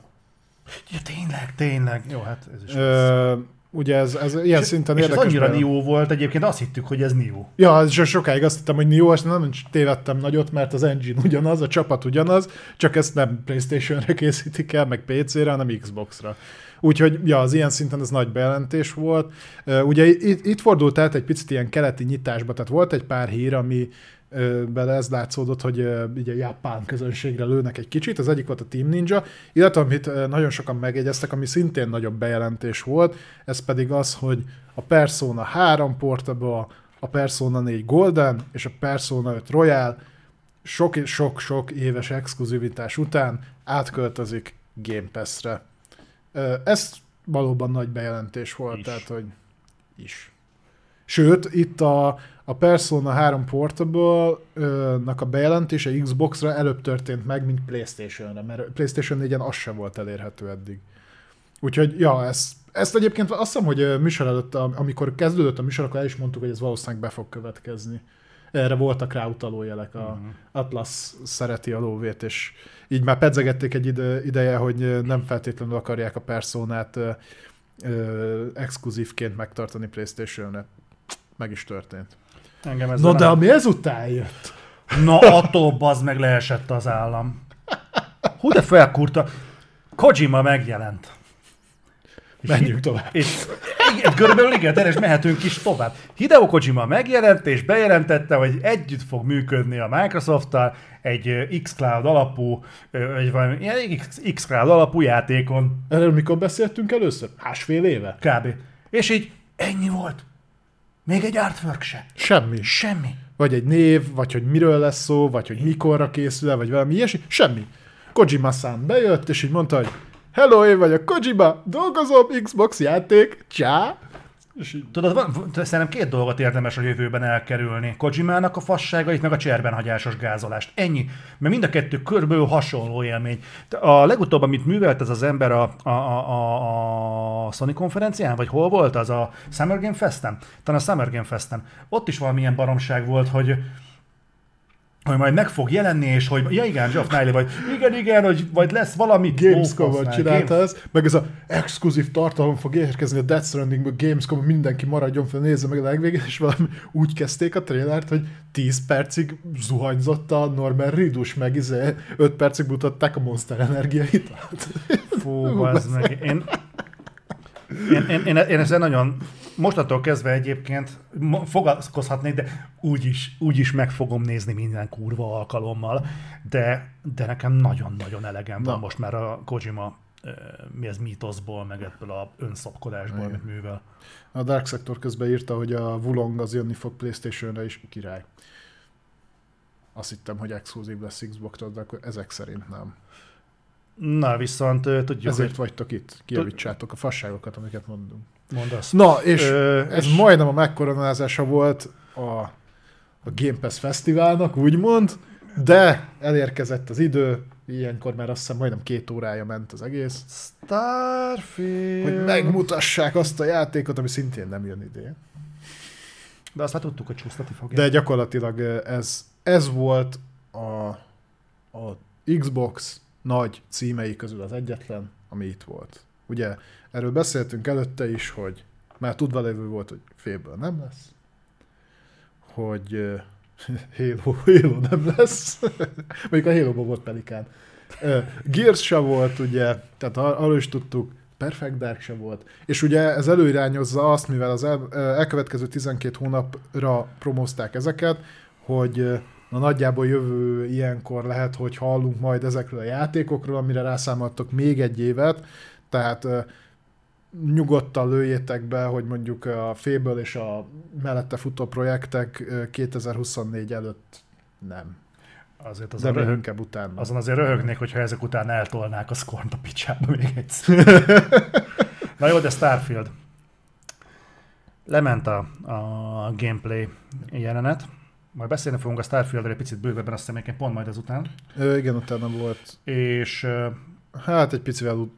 Ja, tényleg, tényleg. Jó, hát ez is. Ö, ugye ez, ez ilyen szinten és érdekes. annyira bejelent- Nio volt egyébként, azt hittük, hogy ez Nio. Ja, és sokáig azt hittem, hogy Nioh, és nem tévedtem nagyot, mert az engine ugyanaz, a csapat ugyanaz, csak ezt nem Playstation-re készítik el, meg PC-re, hanem Xbox-ra. Úgyhogy, ja, az ilyen szinten ez nagy bejelentés volt. Ugye itt, itt fordult át egy picit ilyen keleti nyitásba, tehát volt egy pár hír, ami bele ez látszódott, hogy ö, ugye japán közönségre lőnek egy kicsit. Az egyik volt a Team Ninja, illetve amit nagyon sokan megjegyeztek, ami szintén nagyobb bejelentés volt, ez pedig az, hogy a Persona 3 Portable, a Persona 4 Golden és a Persona 5 Royal sok-sok-sok éves exkluzivitás után átköltözik Game Pass-re. Ez valóban nagy bejelentés volt, Is. tehát hogy is. Sőt, itt a, a Persona 3 Portable-nak a bejelentése Xbox-ra előbb történt meg, mint Playstation-re, mert Playstation 4-en az sem volt elérhető eddig. Úgyhogy, ja, ez, ezt egyébként azt hiszem, hogy műsor előtt, am- amikor kezdődött a műsor, akkor el is mondtuk, hogy ez valószínűleg be fog következni. Erre voltak rá utaló jelek. A Mhm. Atlas szereti a lóvét, és így már pedzegették egy ide, ideje, hogy nem feltétlenül akarják a personát ö, ö, exkluzívként megtartani Playstation-re. Meg is történt. Engem ez Na de ami ezután jött. Na, attól bazd meg leesett az állam. Hú, de felkurta. Kojima megjelent. És Menjünk tovább. És igen, körülbelül igen, teres, mehetünk is tovább. Hideo Kojima megjelent, és bejelentette, hogy együtt fog működni a Microsoft-tal egy xCloud alapú, vagy valami ilyen X- xCloud alapú játékon, Erről mikor beszéltünk először? Másfél éve? kb. És így ennyi volt. Még egy artwork se. Semmi. Semmi. Vagy egy név, vagy hogy miről lesz szó, vagy hogy mikorra készül vagy valami ilyesmi. Semmi. Kojima szám bejött, és így mondta, hogy Hello, én vagyok Kojima, dolgozom, Xbox játék, csá. És így, Tudod, van, szerintem két dolgot érdemes a jövőben elkerülni. Kojimának a fasságait, meg a cserbenhagyásos gázolást. Ennyi. Mert mind a kettő körülbelül hasonló élmény. A legutóbb, amit művelt ez az ember a, a, a, a Sony konferencián, vagy hol volt az a Summer Game Festen? Talán a Summer Game Festen. Ott is valamilyen baromság volt, hogy hogy majd meg fog jelenni, és hogy, ja igen, Geoff Niley, vagy igen, igen, hogy vagy lesz valami Gamescom-on csinálta Games- ezt, meg ez a exkluzív tartalom fog érkezni a Death Strandingből Gamescom, mindenki maradjon fel, nézze meg a legvégén, és valami úgy kezdték a trailert, hogy 10 percig zuhanyzott a Norman Reedus, meg izé 5 percig mutatták a Monster Energia italt. Fú, az meg. Én, én, én, én, én ezzel nagyon, mostantól kezdve egyébként fogalmazhatnék, de úgyis, úgyis meg fogom nézni minden kurva alkalommal, de, de nekem nagyon-nagyon elegem van Na. most már a Kojima mi ez mítoszból, meg ebből a önszopkodásból, Igen. amit művel. A Dark Sector közben írta, hogy a Wulong az jönni fog Playstation-re is, király. Azt hittem, hogy exkluzív lesz Xbox-ra, de akkor ezek szerint nem. Na, viszont tudjuk, Ezért hogy vagytok itt, kijavítsátok a fasságokat, amiket mondunk. Mondasz. Na, és Ö, ez és- majdnem a megkoronázása volt a, a Game Pass Fesztiválnak, úgymond, de elérkezett az idő, ilyenkor már azt hiszem majdnem két órája ment az egész, Starfield. hogy megmutassák azt a játékot, ami szintén nem jön idén. De azt már tudtuk, hogy csúsztatni fogja. De gyakorlatilag ez, ez volt a, a Xbox nagy címei közül az egyetlen, ami itt volt. Ugye erről beszéltünk előtte is, hogy már tudva lévő volt, hogy félből nem lesz, hogy ö, [laughs] Halo, Halo nem lesz, [laughs] mondjuk a Halo-ban volt Pelikán. Gears se volt, ugye, tehát ar- arról is tudtuk, Perfect Dark se volt. És ugye ez előirányozza azt, mivel az el, elkövetkező 12 hónapra promózták ezeket, hogy na nagyjából jövő ilyenkor lehet, hogy hallunk majd ezekről a játékokról, amire rászámoltok még egy évet, tehát nyugodtan lőjétek be, hogy mondjuk a Fable és a mellette futó projektek ö, 2024 előtt nem. Azért Az az de röhög, utána. azon azért röhögnék, hogyha ezek után eltolnák a Scorn a picsába még egyszer. [laughs] Na jó, de Starfield. Lement a, a gameplay jelenet, majd beszélni fogunk a Starfieldről egy picit bővebben, azt hiszem pont majd ezután. Ö, igen, utána volt. És Hát egy picivel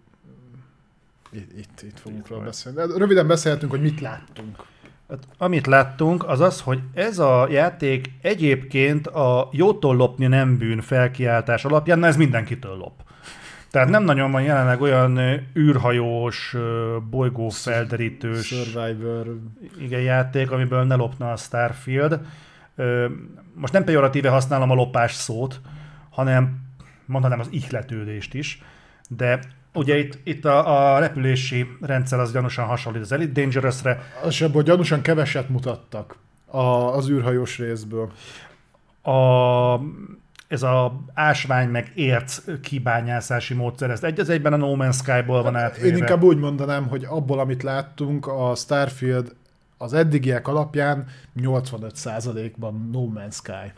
itt, itt, fogunk Itt róla beszélni. De Röviden beszélhetünk, hogy mit láttunk. Hát, amit láttunk, az az, hogy ez a játék egyébként a jótól lopni nem bűn felkiáltás alapján, na ez mindenkitől lop. Tehát nem nagyon van jelenleg olyan űrhajós, bolygófelderítős Survivor. igen, játék, amiből ne lopna a Starfield. Most nem pejoratíve használom a lopás szót, hanem mondanám az ihletődést is, de ugye itt, itt a, a repülési rendszer az gyanúsan hasonlít az Elite Dangerous-re, sem, hogy gyanúsan keveset mutattak a, az űrhajós részből. a, ez a ásvány meg érc kibányászási módszer, ez egy az egyben a No Man's Sky-ból van átvéve. Én inkább úgy mondanám, hogy abból, amit láttunk, a Starfield az eddigiek alapján 85%-ban No Man's Sky.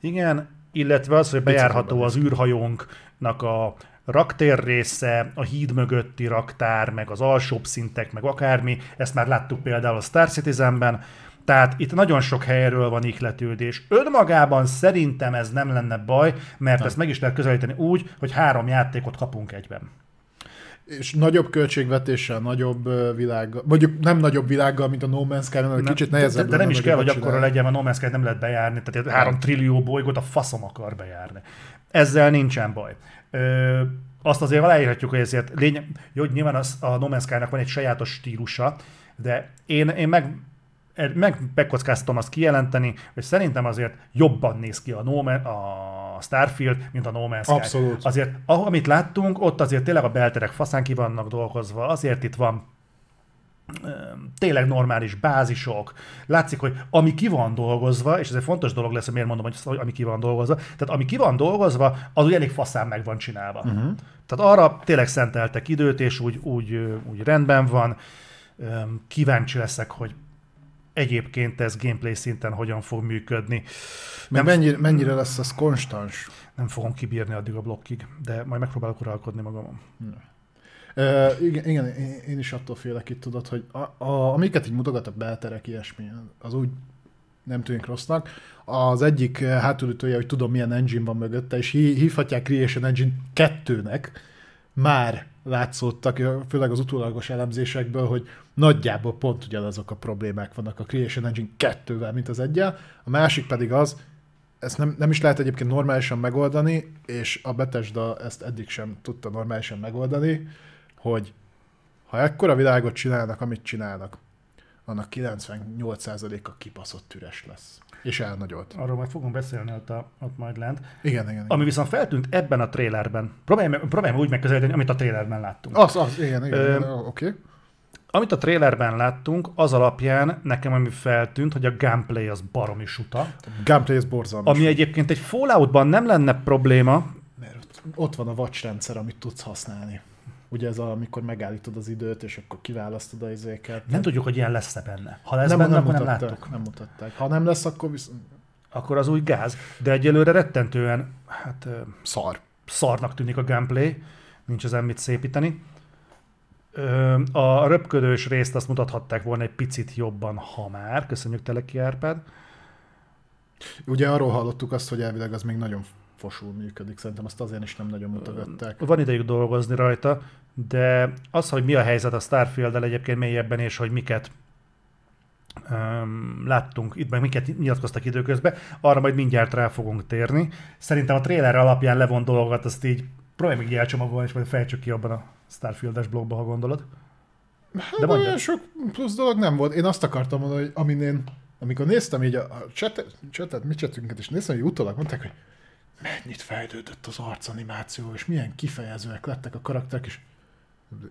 Igen, illetve az, hogy bejárható az űrhajónknak a raktér része, a híd mögötti raktár, meg az alsóbb szintek, meg akármi, ezt már láttuk például a Star Citizenben, tehát itt nagyon sok helyről van ihletődés. Önmagában szerintem ez nem lenne baj, mert nem. ezt meg is lehet közelíteni úgy, hogy három játékot kapunk egyben. És nagyobb költségvetéssel, nagyobb világgal, mondjuk nem nagyobb világgal, mint a No Man's Sky, hanem kicsit nehezebb. de, de nem is kell, hogy akkora csinálni. legyen, a No Man's Sky-t nem lehet bejárni, tehát három trillió bolygót a faszom akar bejárni. Ezzel nincsen baj. Ö, azt azért aláírhatjuk, hogy ezért lényeg, jó, hogy nyilván az, a No Man's Sky-nak van egy sajátos stílusa, de én, én meg, meg megkockáztatom azt kijelenteni, hogy szerintem azért jobban néz ki a, no Man, a Starfield, mint a No Man's Sky. Abszolút. Azért, amit láttunk, ott azért tényleg a belterek faszán ki vannak dolgozva, azért itt van tényleg normális bázisok. Látszik, hogy ami ki van dolgozva, és ez egy fontos dolog lesz, hogy miért mondom, hogy ami ki van dolgozva, tehát ami ki van dolgozva, az úgy elég faszán meg van csinálva. Uh-huh. Tehát arra tényleg szenteltek időt, és úgy, úgy, úgy rendben van. Kíváncsi leszek, hogy egyébként ez gameplay szinten hogyan fog működni. Meg mennyire, mennyire lesz ez konstans? Nem fogom kibírni addig a blokkig, de majd megpróbálok uralkodni magamon. Uh, igen, igen, én, is attól félek itt, tudod, hogy a, a, amiket így mutogat a belterek, ilyesmi, az úgy nem tűnik rossznak. Az egyik hátulütője, hogy tudom milyen engine van mögötte, és hí- hívhatják Creation Engine 2-nek, már látszottak, eh, főleg az utólagos elemzésekből, hogy nagyjából pont ugyanazok a problémák vannak a Creation Engine 2-vel, mint az egyel. A másik pedig az, ezt nem, nem is lehet egyébként normálisan megoldani, és a Bethesda ezt eddig sem tudta normálisan megoldani, hogy ha ekkora világot csinálnak, amit csinálnak, annak 98%-a kibaszott üres lesz. És elnagyolt. Arról majd fogunk beszélni ott, a, ott majd lent. Igen, igen. igen. Ami viszont feltűnt ebben a trailerben, próbálj, próbálj meg úgy megközelíteni, amit a trailerben láttunk. Az, az, igen, igen, Ö, igen oké. Okay. Amit a trailerben láttunk, az alapján nekem ami feltűnt, hogy a gameplay az baromi suta. Gameplay ez borzalmas. Ami egyébként egy Falloutban nem lenne probléma, Mert ott, ott van a watch rendszer, amit tudsz használni. Ugye ez a, amikor megállítod az időt, és akkor kiválasztod a izéket. nem tudjuk, hogy ilyen lesz-e benne. Ha lesz nem, benne, nem, akkor nem mutatták, láttuk. nem mutatták. Ha nem lesz, akkor viszont Akkor az úgy gáz. De egyelőre rettentően hát, szar. szarnak tűnik a gameplay, nincs ezen mit szépíteni. A röpködős részt azt mutathatták volna egy picit jobban, ha már. Köszönjük Teleki Árpád. Ugye arról hallottuk azt, hogy elvileg az még nagyon fosul működik. Szerintem azt azért is nem nagyon mutogatták. Van idejük dolgozni rajta, de az, hogy mi a helyzet a Starfield-el egyébként mélyebben, és hogy miket um, láttunk itt, meg miket nyilatkoztak időközben, arra majd mindjárt rá fogunk térni. Szerintem a trailer alapján levont dolgokat, azt így próbálj így elcsomagolni, és majd fejtsük ki abban a Starfield-es blogban, ha gondolod. Hát De mondjad. olyan sok plusz dolog nem volt. Én azt akartam mondani, hogy amin én, amikor néztem így a, a csetet, csetet, mi csetünket, és néztem, hogy utólag mondták, hogy mennyit fejlődött az arcanimáció, és milyen kifejezőek lettek a karakterek, és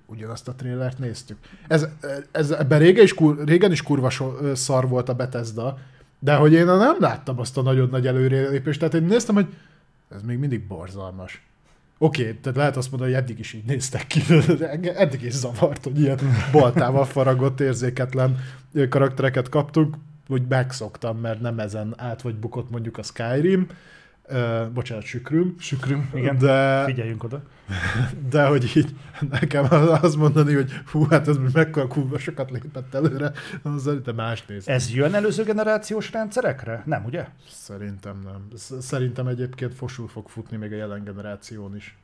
ugyanazt a trélert néztük. Ez, ez, ebben régen is, kur, régen is kurva szar volt a Bethesda, de hogy én nem láttam azt a nagyon nagy előrelépést, tehát én néztem, hogy ez még mindig borzalmas. Oké, okay, tehát lehet azt mondani, hogy eddig is így néztek ki, de eddig is zavart, hogy ilyen baltával faragott, érzéketlen karaktereket kaptunk, hogy megszoktam, mert nem ezen át vagy bukott mondjuk a Skyrim, Uh, bocsánat, sükrüm. Sükrüm, igen. De, Figyeljünk oda. [laughs] de hogy így nekem azt mondani, hogy hú, hát ez mekkora kurva sokat lépett előre, az szerintem más néz. Ez jön előző generációs rendszerekre? Nem, ugye? Szerintem nem. Sz- Szerintem egyébként fosul fog futni még a jelen generáción is.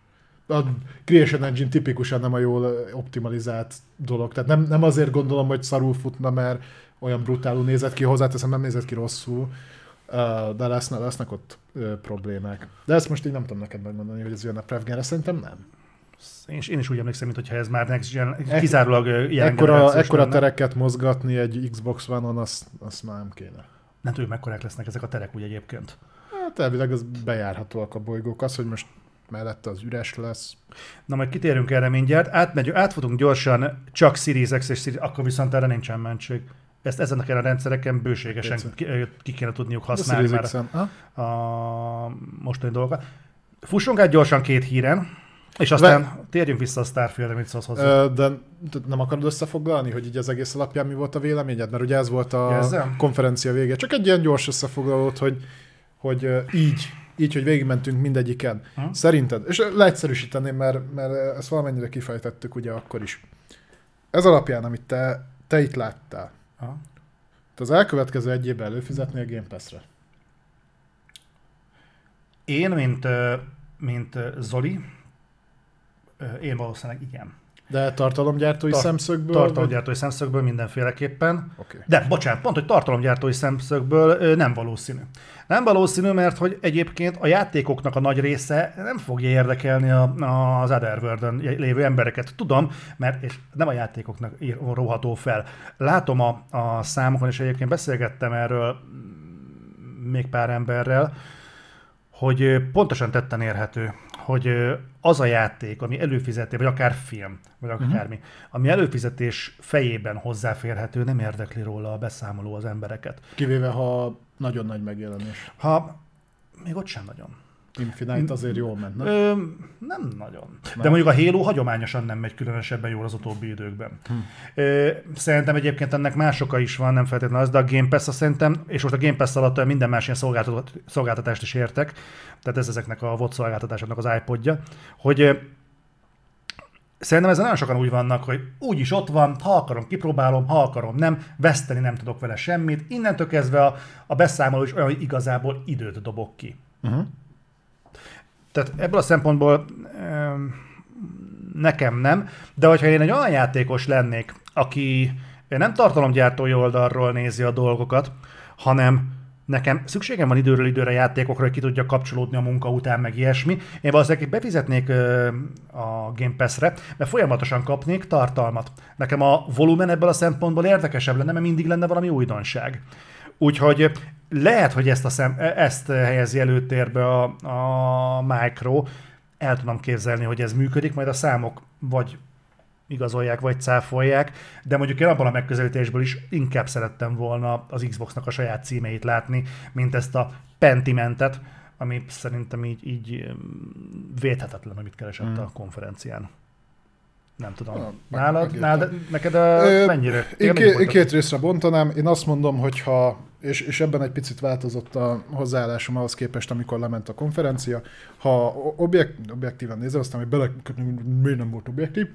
A Creation Engine tipikusan nem a jól optimalizált dolog. Tehát nem, nem azért gondolom, hogy szarul futna, mert olyan brutálul nézett ki, hozzáteszem, nem nézett ki rosszul, de lesznek, lesznek ott problémák. De ezt most így nem tudom neked megmondani, hogy ez jön a Prevgenre, szerintem nem. Én is, én is úgy emlékszem, mintha ez már next gen, kizárólag ilyen Ekkora, ekkora lenne. tereket mozgatni egy Xbox One-on, azt, azt már nem kéne. Nem tudjuk, mekkorák lesznek ezek a terek úgy egyébként. Hát elvileg az bejárhatóak a bolygók. Az, hogy most mellette az üres lesz. Na majd kitérünk erre mindjárt, Átmegy, átfutunk gyorsan csak Series X és Series, akkor viszont erre nincsen mentség. Ezt ezeken a rendszereken bőségesen ki, ö, ki kéne tudniuk A használni már. Ha? a mostani dolgokat. Fussunk át gyorsan két híren, és aztán térjünk vissza a Starfield-re, mit szólsz hozzá. Ö, De nem akarod összefoglalni, hogy így az egész alapján mi volt a véleményed? Mert ugye ez volt a Érzem? konferencia vége. Csak egy ilyen gyors összefoglalót, hogy, hogy így, így, hogy végigmentünk mindegyiken. Hm? Szerinted, és leegyszerűsíteném, mert, mert ezt valamennyire kifejtettük ugye akkor is. Ez alapján, amit te, te itt láttál, Aha. te az elkövetkező egy évben előfizetni a Game Pass-re. Én, mint, mint Zoli, én valószínűleg igen. De tartalomgyártói Tar- szemszögből? Tartalomgyártói szemszögből mindenféleképpen. vagy- Oké. De, bocsánat, pont, hogy tartalomgyártói szemszögből nem valószínű. Nem valószínű, mert hogy egyébként a játékoknak a nagy része nem fogja érdekelni a, az Otherworld-en lévő embereket. Tudom, mert és nem a játékoknak róható fel. Látom a, a számokon, és egyébként beszélgettem erről még pár emberrel, hogy pontosan tetten érhető, hogy az a játék, ami előfizeté, vagy akár film, vagy akármi, uh-huh. ami előfizetés fejében hozzáférhető, nem érdekli róla a beszámoló az embereket. Kivéve, ha nagyon nagy megjelenés. Ha még ott sem nagyon. Infinite azért jól ment, nem? Ö, nem nagyon. De Nem. mondjuk a Halo hagyományosan nem megy különösebben jól az utóbbi időkben. Hm. Ö, szerintem egyébként ennek más oka is van, nem feltétlenül az, de a Game Pass szerintem, és most a Game Pass alatt minden más ilyen szolgáltat- szolgáltatást is értek, tehát ez ezeknek a VOD szolgáltatásoknak az iPodja, hogy Szerintem ezen nagyon sokan úgy vannak, hogy úgyis ott van, ha akarom, kipróbálom, ha akarom, nem, veszteni nem tudok vele semmit. Innentől kezdve a, a beszámoló is olyan, hogy igazából időt dobok ki. Uh-huh. Tehát ebből a szempontból em, nekem nem, de hogyha én egy olyan játékos lennék, aki nem tartalomgyártói oldalról nézi a dolgokat, hanem nekem szükségem van időről időre játékokra, hogy ki tudja kapcsolódni a munka után, meg ilyesmi. Én valószínűleg befizetnék a Game Pass-re, mert folyamatosan kapnék tartalmat. Nekem a volumen ebből a szempontból érdekesebb lenne, mert mindig lenne valami újdonság. Úgyhogy lehet, hogy ezt, a szem, ezt helyezi előtérbe a, a Micro. El tudom képzelni, hogy ez működik, majd a számok vagy igazolják, vagy cáfolják, de mondjuk én abban a megközelítésből is inkább szerettem volna az Xboxnak a saját címeit látni, mint ezt a Pentimentet, ami szerintem így, így védhetetlen, amit keresett Hmm. a konferencián. Nem tudom. Meg- Nálad, nálad, neked a, Ö, mennyire? Én, én a- két részre bontanám. Én azt mondom, hogy ha, és, és ebben egy picit változott a hozzáállásom ahhoz képest, amikor lement a konferencia, ha objekt, objektíven nézem, aztán hogy bele, miért nem volt objektív,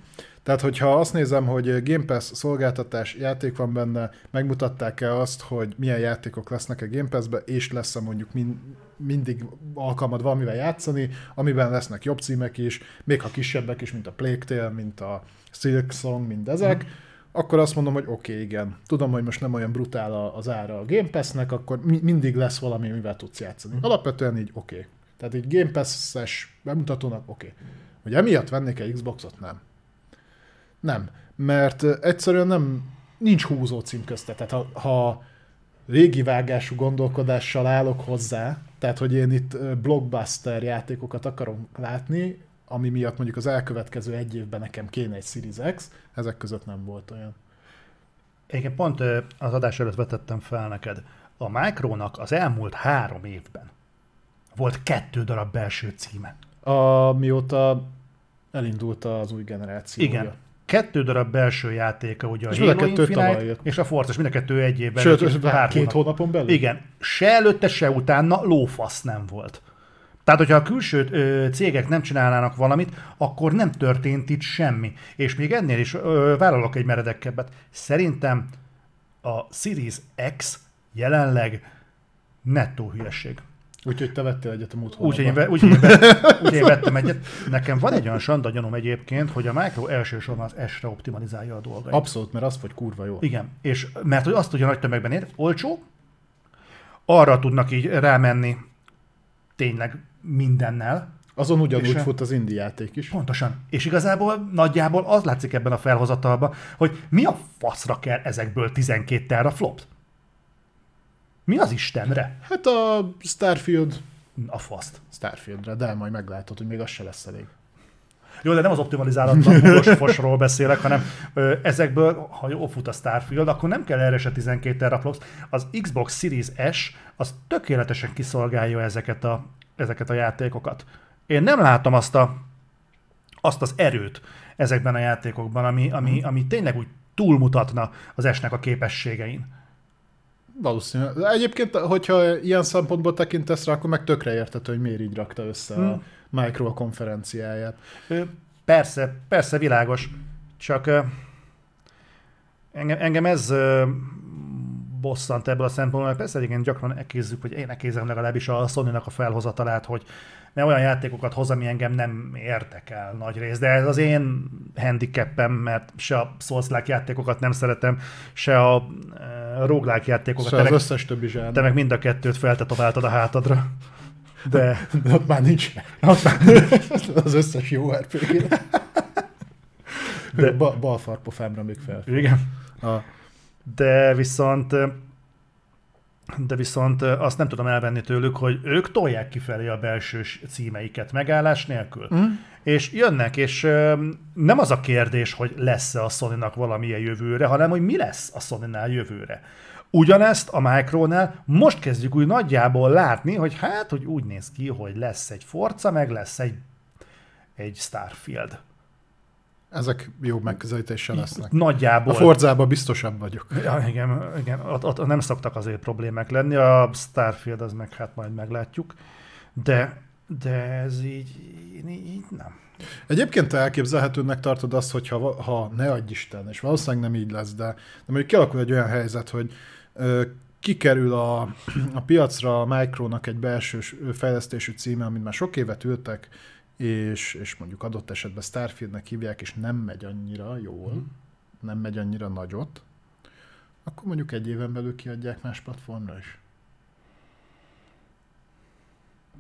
tehát hogyha azt nézem, hogy Game Pass szolgáltatás játék van benne, megmutatták-e azt, hogy milyen játékok lesznek a Game Pass-be, és lesz-e mondjuk mind, mindig alkalmad valamivel játszani, amiben lesznek jobb címek is, még ha kisebbek is, mint a Plague Tale, mint a Silk mint ezek, akkor azt mondom, hogy oké, okay, igen. Tudom, hogy most nem olyan brutál az ára a Game Pass-nek, akkor mi- mindig lesz valami, amivel tudsz játszani. Alapvetően így oké. Okay. Tehát egy Game Pass-es bemutatónak oké. Okay. Hogy emiatt vennék egy Xboxot? Nem. Nem. Mert egyszerűen nem, nincs húzó cím közte. Tehát ha, ha régi vágású gondolkodással állok hozzá, tehát hogy én itt blockbuster játékokat akarom látni, ami miatt mondjuk az elkövetkező egy évben nekem kéne egy Series X, ezek között nem volt olyan. Egyébként pont az adás előtt vetettem fel neked. A Micronak az elmúlt három évben volt kettő darab belső címe. A, mióta elindult az új generáció. Igen. Kettő darab belső játéka, ugye És a Halo Infinite és a Forza, és mind a kettő egy évben. Sőt, két hónap. hónapon belül? Igen. Se előtte, se utána lófasz nem volt. Tehát, hogyha a külső ö, cégek nem csinálnának valamit, akkor nem történt itt semmi. És még ennél is ö, vállalok egy meredekkebbet. Szerintem a Series X jelenleg nettó hülyesség. Úgyhogy te vettél egyet a múlt Úgyhogy én, úgy, én, ve- [laughs] úgy én vettem egyet. Nekem van egy olyan sanda gyanom egyébként, hogy a Micro elsősorban az S-re optimalizálja a dolgait. Abszolút, mert az vagy kurva jó. Igen, és mert hogy azt tudja nagy tömegben ér, olcsó, arra tudnak így rámenni tényleg mindennel, Azon ugyanúgy És fut az indie játék is. Pontosan. És igazából nagyjából az látszik ebben a felhozatalban, hogy mi a faszra kell ezekből 12 teraflopt? Mi az Istenre? Hát a Starfield A faszt. Starfieldre, de majd meglátod, hogy még az se lesz elég. Jó, de nem az optimalizálatlan [laughs] fosról beszélek, hanem ö, ezekből, ha jó fut a Starfield, akkor nem kell erre se 12 teraflops. Az Xbox Series S az tökéletesen kiszolgálja ezeket a, ezeket a játékokat. Én nem látom azt, a, azt az erőt ezekben a játékokban, ami, ami, ami tényleg úgy túlmutatna az esnek a képességein. Valószínű. Egyébként, hogyha ilyen szempontból tekintesz rá, akkor meg tökre értető, hogy miért így rakta össze a Hmm. Micro a konferenciáját. Persze, persze, világos. Csak engem, engem ez bosszant ebből a szempontból, mert persze igen, gyakran ekézzük, hogy én ekézem legalábbis a sony a felhozatalát, hogy ne olyan játékokat hoz, ami engem nem érdekel nagy rész, de ez az én handicapem, mert se a souls játékokat nem szeretem, se a e, roguelike játékokat. Szóval Te az meg, összes többi zsánr. te meg mind a kettőt feltetováltad a hátadra. De De [laughs] ott már nincs. Ott már [laughs] az összes jó RPG. De- De... Ba- balfarpofámra még fel. igen. A, de viszont de viszont azt nem tudom elvenni tőlük, hogy ők tolják kifelé a belső címeiket megállás nélkül. Mm. És jönnek, és nem az a kérdés, hogy lesz-e a sony valamilyen jövőre, hanem hogy mi lesz a sony jövőre. Ugyanezt a Micronál most kezdjük úgy nagyjából látni, hogy hát, hogy úgy néz ki, hogy lesz egy Forza, meg lesz egy, egy Starfield. Ezek jó megközelítéssel lesznek. Nagyjából. A Forzában biztosabb vagyok. Ja, igen, igen ott, ott, nem szoktak azért problémák lenni, a Starfield az meg hát majd meglátjuk, de, de ez így, így, nem. Egyébként te elképzelhetőnek tartod azt, hogyha va- ha ne adj Isten, és valószínűleg nem így lesz, de, de mondjuk kialakul egy olyan helyzet, hogy ö, kikerül a, a piacra a Micronak egy belső fejlesztésű címe, amit már sok évet ültek, és, és mondjuk adott esetben Starfieldnek hívják, és nem megy annyira jól, Mhm. nem megy annyira nagyot, akkor mondjuk egy éven belül kiadják más platformra is.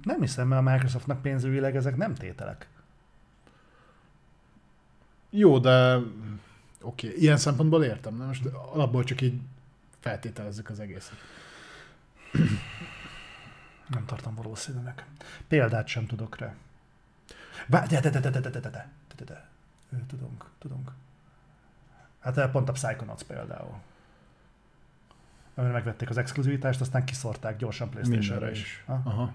Nem hiszem, mert a Microsoftnak pénzügyileg ezek nem tételek. Jó, de oké, okay, ilyen szempontból értem, de most alapból csak így feltételezzük az egészet. Nem tartom valószínűnek. Példát sem tudok rá. Vá- de, de, de, de, de, de, de, de, de, de, de. Ö, Tudunk, tudunk. Hát eh, pont a Psychonauts például. Amire megvették az exkluzivitást, aztán kiszorták gyorsan Playstation-re is. is. Ha? Aha.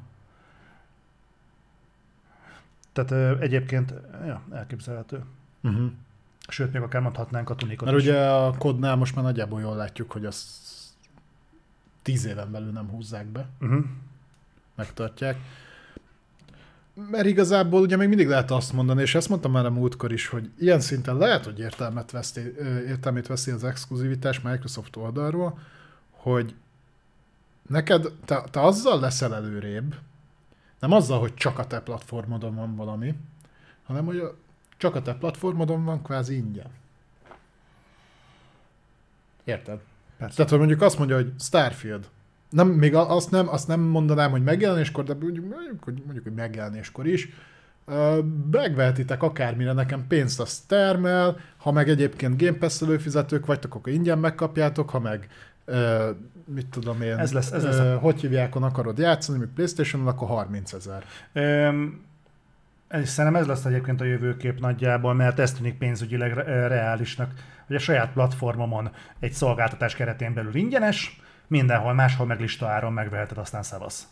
Tehát ö, egyébként ja, elképzelhető. Uh-huh. Sőt, még akár mondhatnánk a tunikot Mert is. ugye a kodnál most már nagyjából jól látjuk, hogy azt tíz éven belül nem húzzák be, Uh-huh. megtartják. Mert igazából ugye még mindig lehet azt mondani, és ezt mondtam már a múltkor is, hogy ilyen szinten lehet, hogy értelmet veszti, értelmét veszi az exkluzivitás Microsoft oldalról, hogy neked, te, te azzal leszel előrébb, nem azzal, hogy csak a te platformodon van valami, hanem hogy a, csak a te platformodon van kvázi ingyen. Érted? Persze. Tehát, hogy mondjuk azt mondja, hogy Starfield. Nem, még azt nem, azt nem mondanám, hogy megjelenéskor, de mondjuk, mondjuk, hogy, mondjuk, hogy megjelenéskor is. Megvehetitek akármire, nekem pénzt azt termel, ha meg egyébként Game Pass előfizetők vagytok, akkor ingyen megkapjátok, ha meg ö, mit tudom én, Ez lesz- ez lesz hogy hívják, akarod játszani, még Playstation-on, akkor 30 ezer. És szerintem ez lesz egyébként a jövőkép nagyjából, mert ez tűnik pénzügyileg re- reálisnak, hogy a saját platformomon egy szolgáltatás keretén belül ingyenes, mindenhol máshol meg lista áron megveheted, aztán szavasz.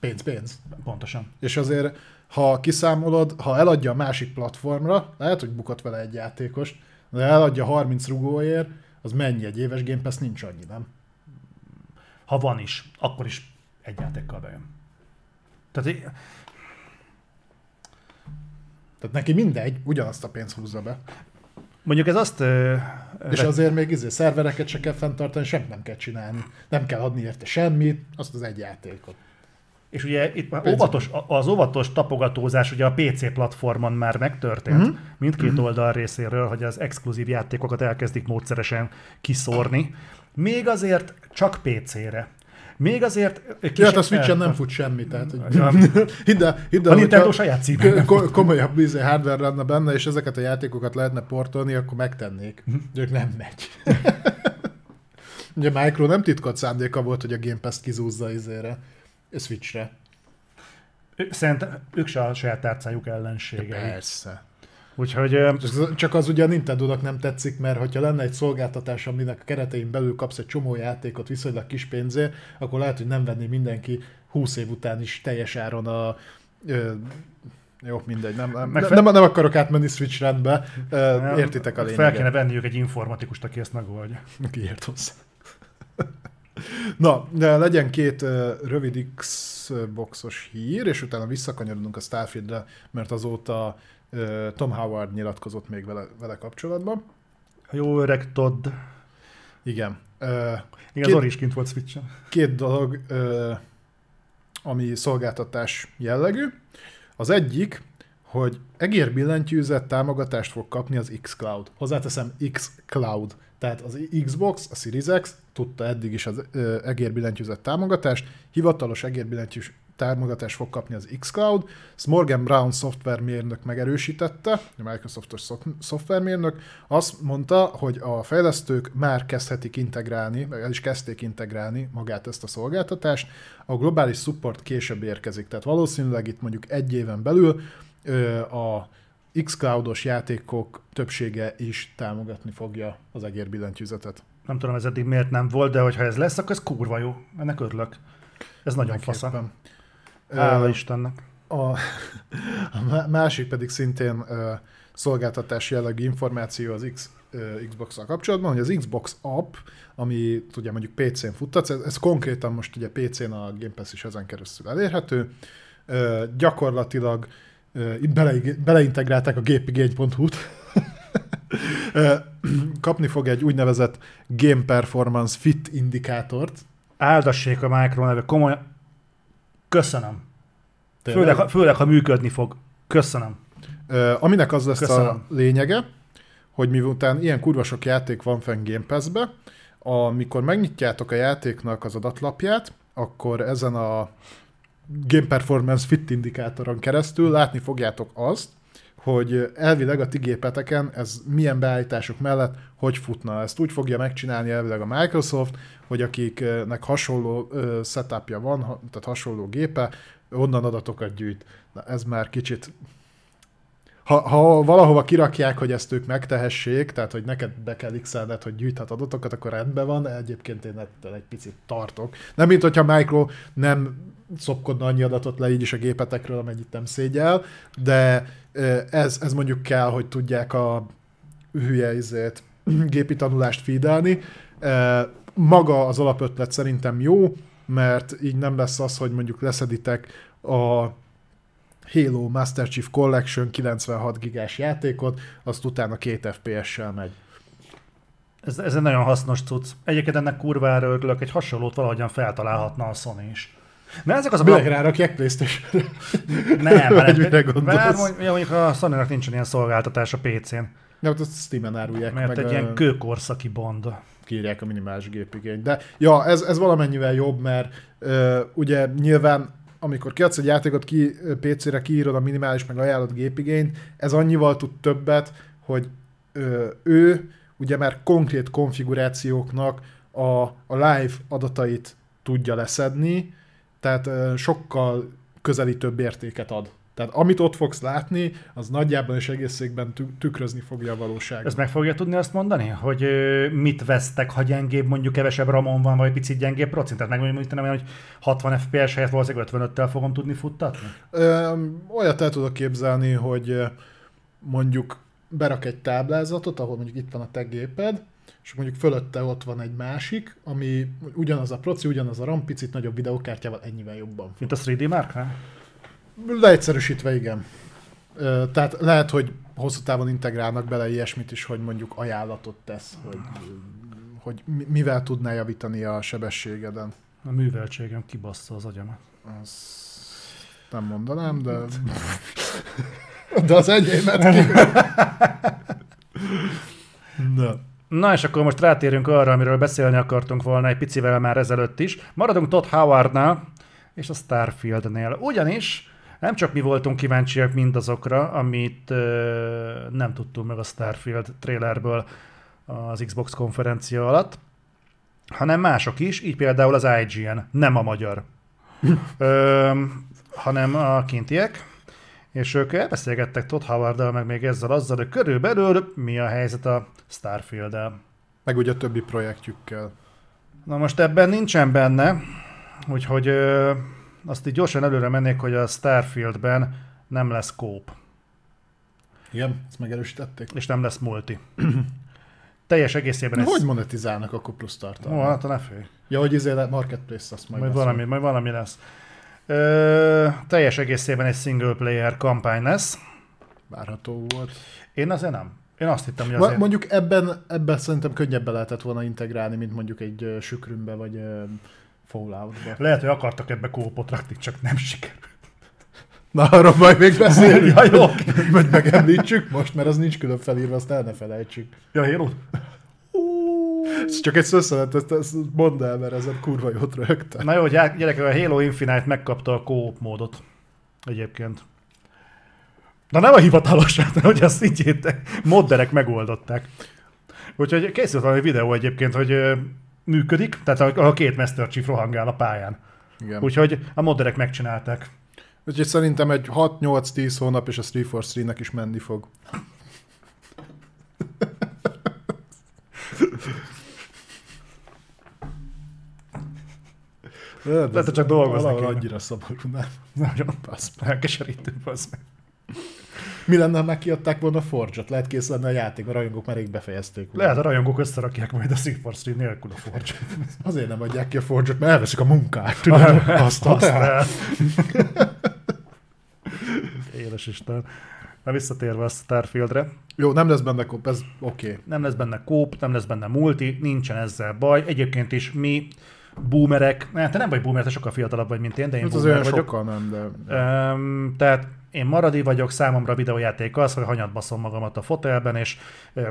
Pénz, pénz. Pontosan. És azért, ha kiszámolod, ha eladja a másik platformra, lehet, hogy bukott vele egy játékos, de eladja 30 rugóért, az mennyi egy éves Game Pass? Nincs annyi, nem? Ha van is, akkor is egy játékkal bejön. Tehát Tehát neki mindegy, ugyanazt a pénzt húzza be. Mondjuk ez azt... ö, És azért még izé, szervereket se kell fenntartani, semmit nem kell csinálni. Nem kell adni érte semmit, azt az egy játékot. És ugye itt már óvatos, az óvatos tapogatózás ugye a PC platformon már megtörtént, Mhm. mm-hmm. mindkét oldal részéről, hogy az exkluzív játékokat elkezdik módszeresen kiszórni. Még azért csak PC-re. Még azért... Ja, hát a Switch-en nem fut semmi, tehát hogy... [laughs] Hidd el, hidd A el, Nintendo hogyha saját ko- komolyabb izé, hardware lenne benne, és ezeket a játékokat lehetne portolni, akkor megtennék. De ők nem megy. [laughs] Ugye Micro nem titkolt szándéka volt, hogy a Game Pass-t kizúzza izére, Switchre. Szerintem ők se a saját tárcájuk ellenségei. Persze. Úgyhogy Csak- az ugye a Nintendo-nak nem tetszik, mert hogyha lenne egy szolgáltatás, aminek a keretein belül kapsz egy csomó játékot viszonylag kis pénzért, akkor lehet, hogy nem venné mindenki 20 év után is teljes áron a... Ö, jó, mindegy, nem, nem, Meg nem, nem, nem akarok átmenni Switch rendbe, ö, értitek a Fel kéne lényeget. venniük egy informatikust, aki ezt megoldja. [laughs] Ki ért hozzá. Na, de legyen két uh, rövid Xboxos hír, és utána visszakanyarodunk a Starfieldre, mert azóta Tom Howard nyilatkozott még vele, vele kapcsolatban. A jó öreg Todd. Igen. Igen, Két- az Ori is kint volt Switch-en. két dolog, ami szolgáltatás jellegű. Az egyik, hogy egérbillentyűzet támogatást fog kapni az xCloud. Hozzáteszem xCloud. Tehát az Xbox, a Series X tudta eddig is az egérbillentyűzet támogatást, hivatalos egérbillentyűs támogatást fog kapni az xCloud. Ezt Morgan Brown szoftvermérnök megerősítette, a Microsoftos szoftvermérnök, azt mondta, hogy a fejlesztők már kezdhetik integrálni, vagy el is kezdték integrálni magát ezt a szolgáltatást, a globális support később érkezik, tehát valószínűleg itt mondjuk egy éven belül a xCloud-os játékok többsége is támogatni fogja az egérbillentyűzetet. Nem tudom, ez eddig miért nem volt, de hogyha ez lesz, akkor ez kurva jó. Ennek örülök. Ez nagyon fasza. Hála Ö, Istennek. A, [laughs] a má- másik pedig szintén ö, szolgáltatás jellegű információ az X, ö, Xbox-szal kapcsolatban, hogy az Xbox app, ami ugye mondjuk PC-n futtatsz, ez, ez konkrétan most ugye PC-n a Game Pass is ezen keresztül elérhető, ö, gyakorlatilag ö, bele, beleintegrálták a gépigény.hu-t, [laughs] Ö, kapni fog egy úgynevezett Game Performance Fit indikátort. Áldassék a Micro neve, komolyan. Köszönöm. Tényleg? Főleg, ha- főleg, ha működni fog. Köszönöm. Ö, aminek az lesz Köszönöm. a lényege, hogy miután ilyen kurva sok játék van fenn Game Pass-be, amikor megnyitjátok a játéknak az adatlapját, akkor ezen a Game Performance Fit indikátoron keresztül látni fogjátok azt, hogy elvileg a ti gépeteken ez milyen beállítások mellett hogy futna. Ezt úgy fogja megcsinálni elvileg a Microsoft, hogy akiknek hasonló setupja van, tehát hasonló gépe, onnan adatokat gyűjt. Na, ez már kicsit ha, ha valahova kirakják, hogy ezt ők megtehessék, tehát hogy neked be kell x hogy gyűjthet adatokat, akkor rendben van, egyébként én ettől egy picit tartok. Nem, mint hogyha Micro nem szopkodna annyi adatot le így is a gépetekről, amennyit nem szégyel, de ez, ez mondjuk kell, hogy tudják a hülye izét, gépi tanulást feedelni. Maga az alapötlet szerintem jó, mert így nem lesz az, hogy mondjuk leszeditek a Halo Master Chief Collection 96 gigás játékot, azt utána két FPS-sel megy. Ez, ez egy nagyon hasznos cucc. Egyébként ennek kurvára örülök, egy hasonlót valahogyan feltalálhatna a Sony is. Mert ezek az a Minek rárakják playstation Nem, Vagy mire gondolsz? mert mondjuk, ja, mondjuk a sony nincsen ilyen szolgáltatás a PC-n, Nem, azt Steam-en árulják mert meg, egy a- ilyen kőkorszaki bond. kiírják a minimális gépigényt. De ja, ez, ez valamennyivel jobb, mert ö, ugye nyilván amikor kiadsz egy játékot ki, PC-re, kiírod a minimális meg ajánlott gépigényt, ez annyival tud többet, hogy ö, ő ugye már konkrét konfigurációknak a, a live adatait tudja leszedni, tehát sokkal közelítőbb értéket ad. Tehát amit ott fogsz látni, az nagyjában és egészségben tü- tükrözni fogja a valóságot. Ez meg fogja tudni azt mondani, hogy mit vesztek, ha gyengébb, mondjuk kevesebb ramon van, vagy picit gyengébb procent? Tehát meg mondjuk, hogy 60 FPS helyett valószínűleg 55-tel fogom tudni futtatni? Ö, olyat el tudok képzelni, hogy mondjuk berak egy táblázatot, ahol mondjuk itt van a te géped, és mondjuk fölötte ott van egy másik, ami ugyanaz a proci, ugyanaz a RAM, picit nagyobb videókártyával, ennyivel jobban. Mint a 3D Mark? Ha? Leegyszerűsítve igen. Tehát lehet, hogy hosszú távon integrálnak bele ilyesmit is, hogy mondjuk ajánlatot tesz, hogy, hogy mi- mivel tudná javítani a sebességeden. A műveltségem kibassza az agyamat. Az nem mondanám, de... [laughs] de az enyémet ki. [laughs] Na. Na és akkor most rátérünk arra, amiről beszélni akartunk volna egy picivel már ezelőtt is. Maradunk Todd Howardnál és a Starfieldnél. Ugyanis nem csak mi voltunk kíváncsiak mindazokra, amit ö, nem tudtunk meg a Starfield trailerből az Xbox konferencia alatt, hanem mások is, így például az IGN, nem a magyar, [laughs] ö, hanem a kintiek, és ők elbeszélgettek Todd howard meg még ezzel azzal, hogy körülbelül mi a helyzet a Starfield-el. Meg ugye a többi projektjükkel. Na most ebben nincsen benne, úgyhogy ö, azt így gyorsan előre mennék, hogy a Starfieldben nem lesz kóp, Igen, ezt megerősítették. és nem lesz multi. [clears throat] Teljes egészében ez... Hogy monetizálnak akkor plusz Ó, tartalmat? hát ne félj. Ja, hogy izé marketplace, azt majd, Majd lesz. valami, majd valami lesz. Ö, teljes egészében egy single player kampány lesz. Várható volt. Én azért nem. Én azt hittem, hogy azért... mondjuk ebben, ebben szerintem könnyebben lehetett volna integrálni, mint mondjuk egy uh, sükrümbe vagy uh, Falloutba. Lehet, hogy akartak ebbe kópot rakni, csak nem sikerült. Na, arról majd még beszélünk. Ja, jó. Vagy megemlítsük most, mert az nincs külön felírva, azt el ne felejtsük. Ja, Halo? Ez csak egy szösszenet, ezt, ezt mondd el, mert ezen kurva jót rögtem. Na jó, gyerekek, a Halo Infinite megkapta a co módot. Egyébként. Na nem a hivatalos, [laughs] de hogy azt így modderek megoldották. Úgyhogy készült valami videó egyébként, hogy működik, tehát a, a két Master Chief rohangál a pályán. Igen. Úgyhogy a modderek megcsinálták. Úgyhogy szerintem egy 6-8-10 hónap, és a 343-nek is menni fog. Lehet, hogy csak dolgoznak annyira szomorú, nem? Nagyon Basz. elkeserítő, az meg. Mi lenne, ha megkiadták volna a Forge-ot? Lehet kész lenne a játék, a rajongók már rég befejezték volna. Lehet a rajongók összerakják majd a Sea Stream nélkül a forge Azért nem adják ki a Forge-ot, mert elveszik a munkát. Tudod? Azt Azt tehát. el. Éles Isten. Na visszatérve a Starfieldre, Jó, nem lesz benne kop, ez oké. Okay. nem lesz benne kóp, nem lesz benne multi, nincsen ezzel baj. Egyébként is mi boomerek, hát te nem vagy boomer, te sokkal fiatalabb vagy, mint én, de én Ez az boomer olyan vagyok. sokkal nem, de... Um, tehát én maradi vagyok, számomra a videójáték az, hogy hanyat baszom magamat a fotelben, és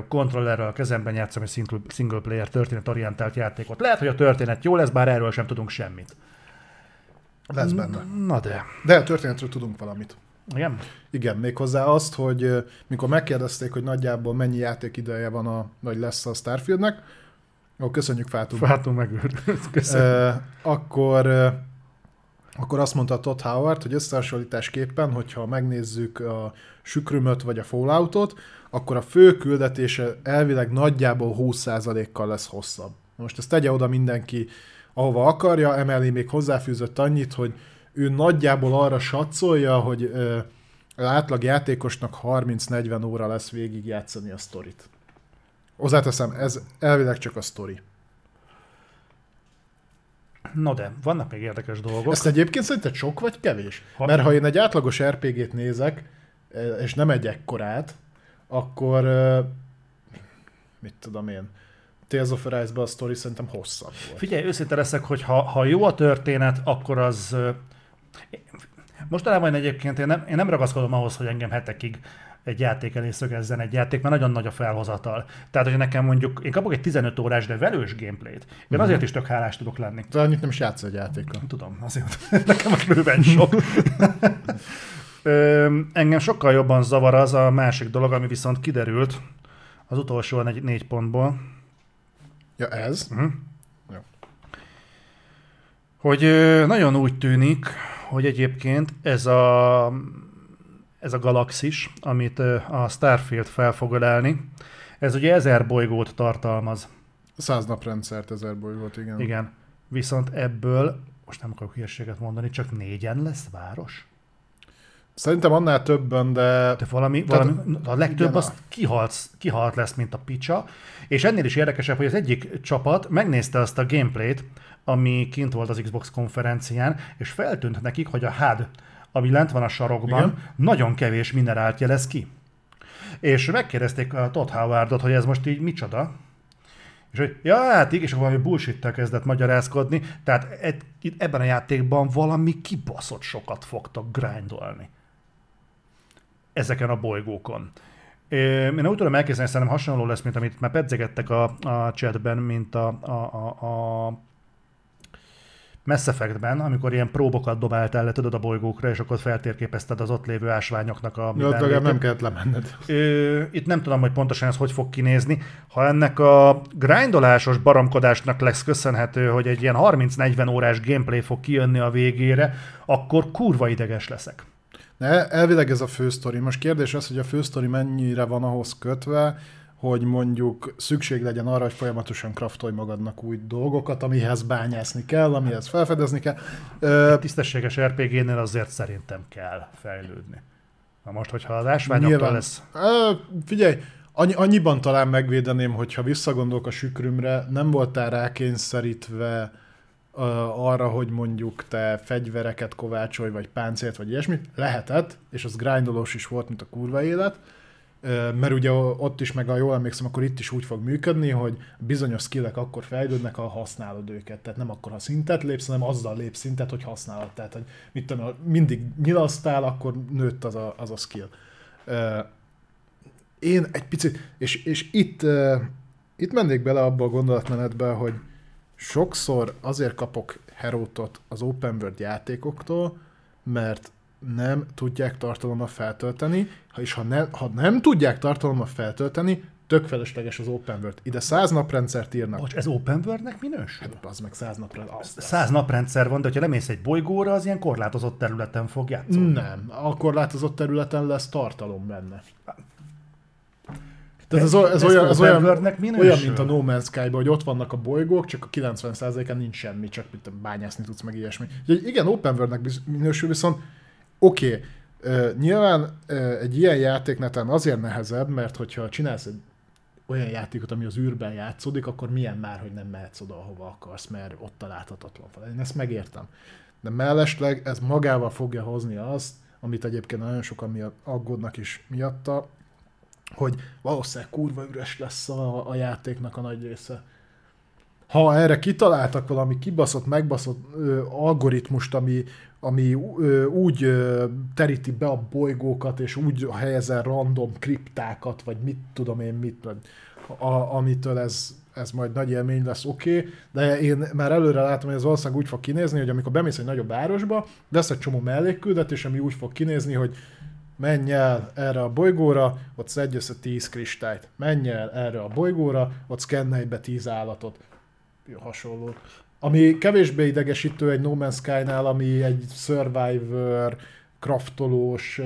kontrollerrel a kezemben játszom egy single, player történetorientált játékot. Lehet, hogy a történet jó lesz, bár erről sem tudunk semmit. Lesz benne. Na de. De a történetről tudunk valamit. Igen? Igen, méghozzá azt, hogy mikor megkérdezték, hogy nagyjából mennyi játékideje van a, vagy lesz a Starfieldnek, ó, köszönjük Fátum. Fátum megőrült. [laughs] Köszönöm. Ö, akkor, akkor azt mondta Todd Howard, hogy összehasonlításképpen, hogyha megnézzük a Sükrümöt vagy a Falloutot, akkor a fő küldetése elvileg nagyjából 20%-kal lesz hosszabb. Most ezt tegye oda mindenki, ahova akarja, emellé még hozzáfűzött annyit, hogy ő nagyjából arra satszolja, hogy ö, az átlag játékosnak 30-40 óra lesz végigjátszani a sztorit. Hozzáteszem, ez elvileg csak a sztori. No de, vannak még érdekes dolgok. Ezt egyébként szerinted sok vagy kevés? Ha- Mert ha én egy átlagos RPG-t nézek, eh, és nem egy ekkorát, akkor eh, mit tudom én, Tales of Arise-ban a sztori szerintem hosszabb volt. Figyelj, őszinte leszek, hogy ha, ha jó a történet, akkor az... ö, Mostanában egyébként én nem, én nem ragaszkodom ahhoz, hogy engem hetekig egy játék elé szögezzen egy játék, mert nagyon nagy a felhozatal. Tehát, hogy nekem mondjuk, én kapok egy 15 órás, de velős gameplayt, én azért is tök hálás tudok lenni. De annyit nem is játsz egy játékkal. Tudom, azért [laughs] nekem most bőven sok. [laughs] Ö, engem sokkal jobban zavar az a másik dolog, ami viszont kiderült az utolsó négy, négy pontból, Ja, ez? Mhm. Jó. Hogy ö, nagyon úgy tűnik, hogy egyébként ez a, ez a galaxis, amit a Starfield fel fog ölelni, ez ugye ezer bolygót tartalmaz. Száz naprendszert ezer bolygót, igen. Igen. Viszont ebből, most nem akarok hülyeséget mondani, csak négyen lesz város? Szerintem annál többen, de De valami, Tehát- valami a legtöbb igen, az kihalt, kihalt lesz, mint a picsa. És ennél is érdekesebb, hogy az egyik csapat megnézte azt a gameplayt, ami kint volt az Xbox konferencián, és feltűnt nekik, hogy a HUD, ami lent van a sarokban, Igen. nagyon kevés minerált jelez ki. És megkérdezték a Todd Howardot, hogy ez most így micsoda, és hogy, ja, hát igen, és akkor valami bullshit kezdett magyarázkodni, tehát egy, itt ebben a játékban valami kibaszott sokat fogtak grindolni ezeken a bolygókon. Én úgy tudom elképzelni, szerintem hasonló lesz, mint amit már pedzegettek a, a chatben, mint a, a, a, a Mass Effectben, amikor ilyen próbokat dobáltál le, tudod, a bolygókra, és akkor feltérképezted az ott lévő ásványoknak a Ja, legalább nem kellett lemenned. Ö, itt nem tudom, hogy pontosan ez hogy fog kinézni. Ha ennek a grindolásos baromkodásnak lesz köszönhető, hogy egy ilyen 30-40 órás gameplay fog kijönni a végére, akkor kurva ideges leszek. Ne, elvileg ez a fősztori. Most kérdés az, hogy a fősztori mennyire van ahhoz kötve, hogy mondjuk szükség legyen arra, hogy folyamatosan kraftolj magadnak új dolgokat, amihez bányászni kell, amihez felfedezni kell. Ö, Tisztességes RPG-nél azért szerintem kell fejlődni. Na most, hogyha az ásványoktól lesz... Figyelj, annyi, annyiban talán megvédeném, hogyha visszagondolok a sükrümre, nem voltál rákényszerítve arra, hogy mondjuk te fegyvereket kovácsolj, vagy páncélt, vagy ilyesmit. Lehetett, és az grindolós is volt, mint a kurva élet. Mert ugye ott is, meg a jól emlékszem, akkor itt is úgy fog működni, hogy bizonyos skillek akkor fejlődnek, ha használod őket. Tehát nem akkor, ha szintet lépsz, hanem azzal lépsz szintet, hogy használod. Tehát, hogy mit tudom, ha mindig nyilasztál, akkor nőtt az a, az a skill. Én egy picit, és, és itt, itt mennék bele abba a gondolatmenetbe, hogy sokszor azért kapok herótot az open world játékoktól, mert nem tudják tartalommal feltölteni, és ha, ne, ha nem tudják tartalommal feltölteni, tök felesleges az open world. Ide száz naprendszert írnak. Bocs, ez open world-nek minősül? Hát az meg száz. Az, Száz naprendszer van, de ha lemész egy bolygóra, az ilyen korlátozott területen fog játszani. Nem, a korlátozott területen lesz tartalom benne. Tehát ez, ez, Ez olyan, ez olyan, olyan, mint a No Man's Sky-ban, hogy ott vannak a bolygók, csak a 90%-án nincs semmi, csak tudom, bányászni tudsz meg ilyesmi. Úgyhogy igen, open worldnek minősül, viszont oké, okay, nyilván egy ilyen játék neten azért nehezebb, mert hogyha csinálsz egy olyan játékot, ami az űrben játszódik, akkor milyen már, hogy nem mehetsz oda, ahova akarsz, mert ott a láthatatlan fel. Én ezt megértem. De mellesleg ez magával fogja hozni azt, amit egyébként nagyon sokan miatt aggódnak is miatta, hogy valószínűleg kurva üres lesz a, a játéknak a nagy része. Ha erre kitaláltak valami kibaszott, megbaszott ö, algoritmust, ami, ami úgy teríti be a bolygókat, és úgy helyezel random kriptákat, vagy mit tudom én mit, a, amitől ez, ez majd nagy élmény lesz, oké, okay, de én már előre látom, hogy ez valószínűleg úgy fog kinézni, hogy amikor bemész egy nagyobb városba, lesz egy csomó mellékküldetés, ami úgy fog kinézni, hogy menj el erre a bolygóra, ott szedj össze 10 kristályt. Menj el erre a bolygóra, ott szkennelj be 10 állatot. Hasonló. Ami kevésbé idegesítő egy No Man's Sky-nál, ami egy survivor, kraftolós,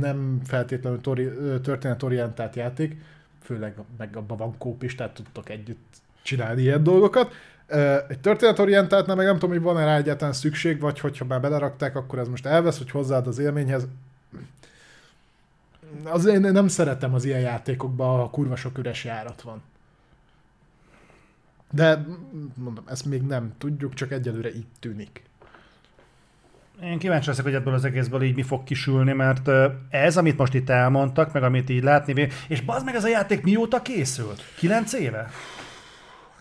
nem feltétlenül tori, történetorientált játék, főleg meg abban van kóp is, tehát tudtok együtt csinálni ilyen dolgokat. Egy történetorientáltnál meg nem tudom, hogy van-e rá egyáltalán szükség, vagy hogyha már belerakták, akkor ez most elvesz, hogy hozzáad az élményhez. Az én nem szeretem az ilyen játékokban, ha kurva sok üres járat van. De mondom, ezt még nem tudjuk, csak egyelőre így tűnik. Én kíváncsi leszek, hogy ebből az egészből így mi fog kisülni, mert ez, amit most itt elmondtak, meg amit így látni, és bazd meg ez a játék mióta készült? 9 éve?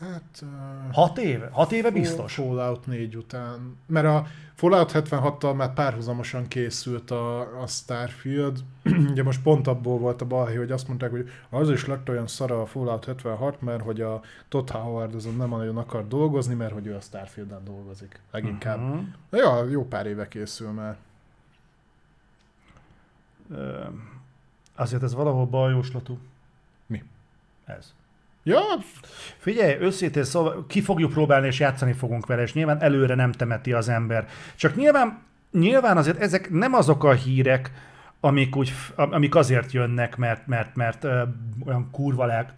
Hát... Uh... 6 éve? 6 éve biztos? Fallout 4 után. Mert a Fallout 76-tal már párhuzamosan készült a, a Starfield. [clears throat] Ugye most pont abból volt a balhé, hogy azt mondták, hogy az is lett olyan szara a Fallout 76, mert hogy a Todd Howard azon nem nagyon akar dolgozni, mert hogy ő a Starfield-en dolgozik. Leginkább. Uh-huh. Ja, jó pár éve készül már. Ö, azért ez valahol bajjóslatú. Mi? Ez. Ja, Figyelj, őszintén szóval ki fogjuk próbálni, és játszani fogunk vele, és nyilván előre nem temeti az ember. Csak nyilván, nyilván azért ezek nem azok a hírek, amik, úgy, amik azért jönnek, mert, mert, mert ö, olyan kurva lelk...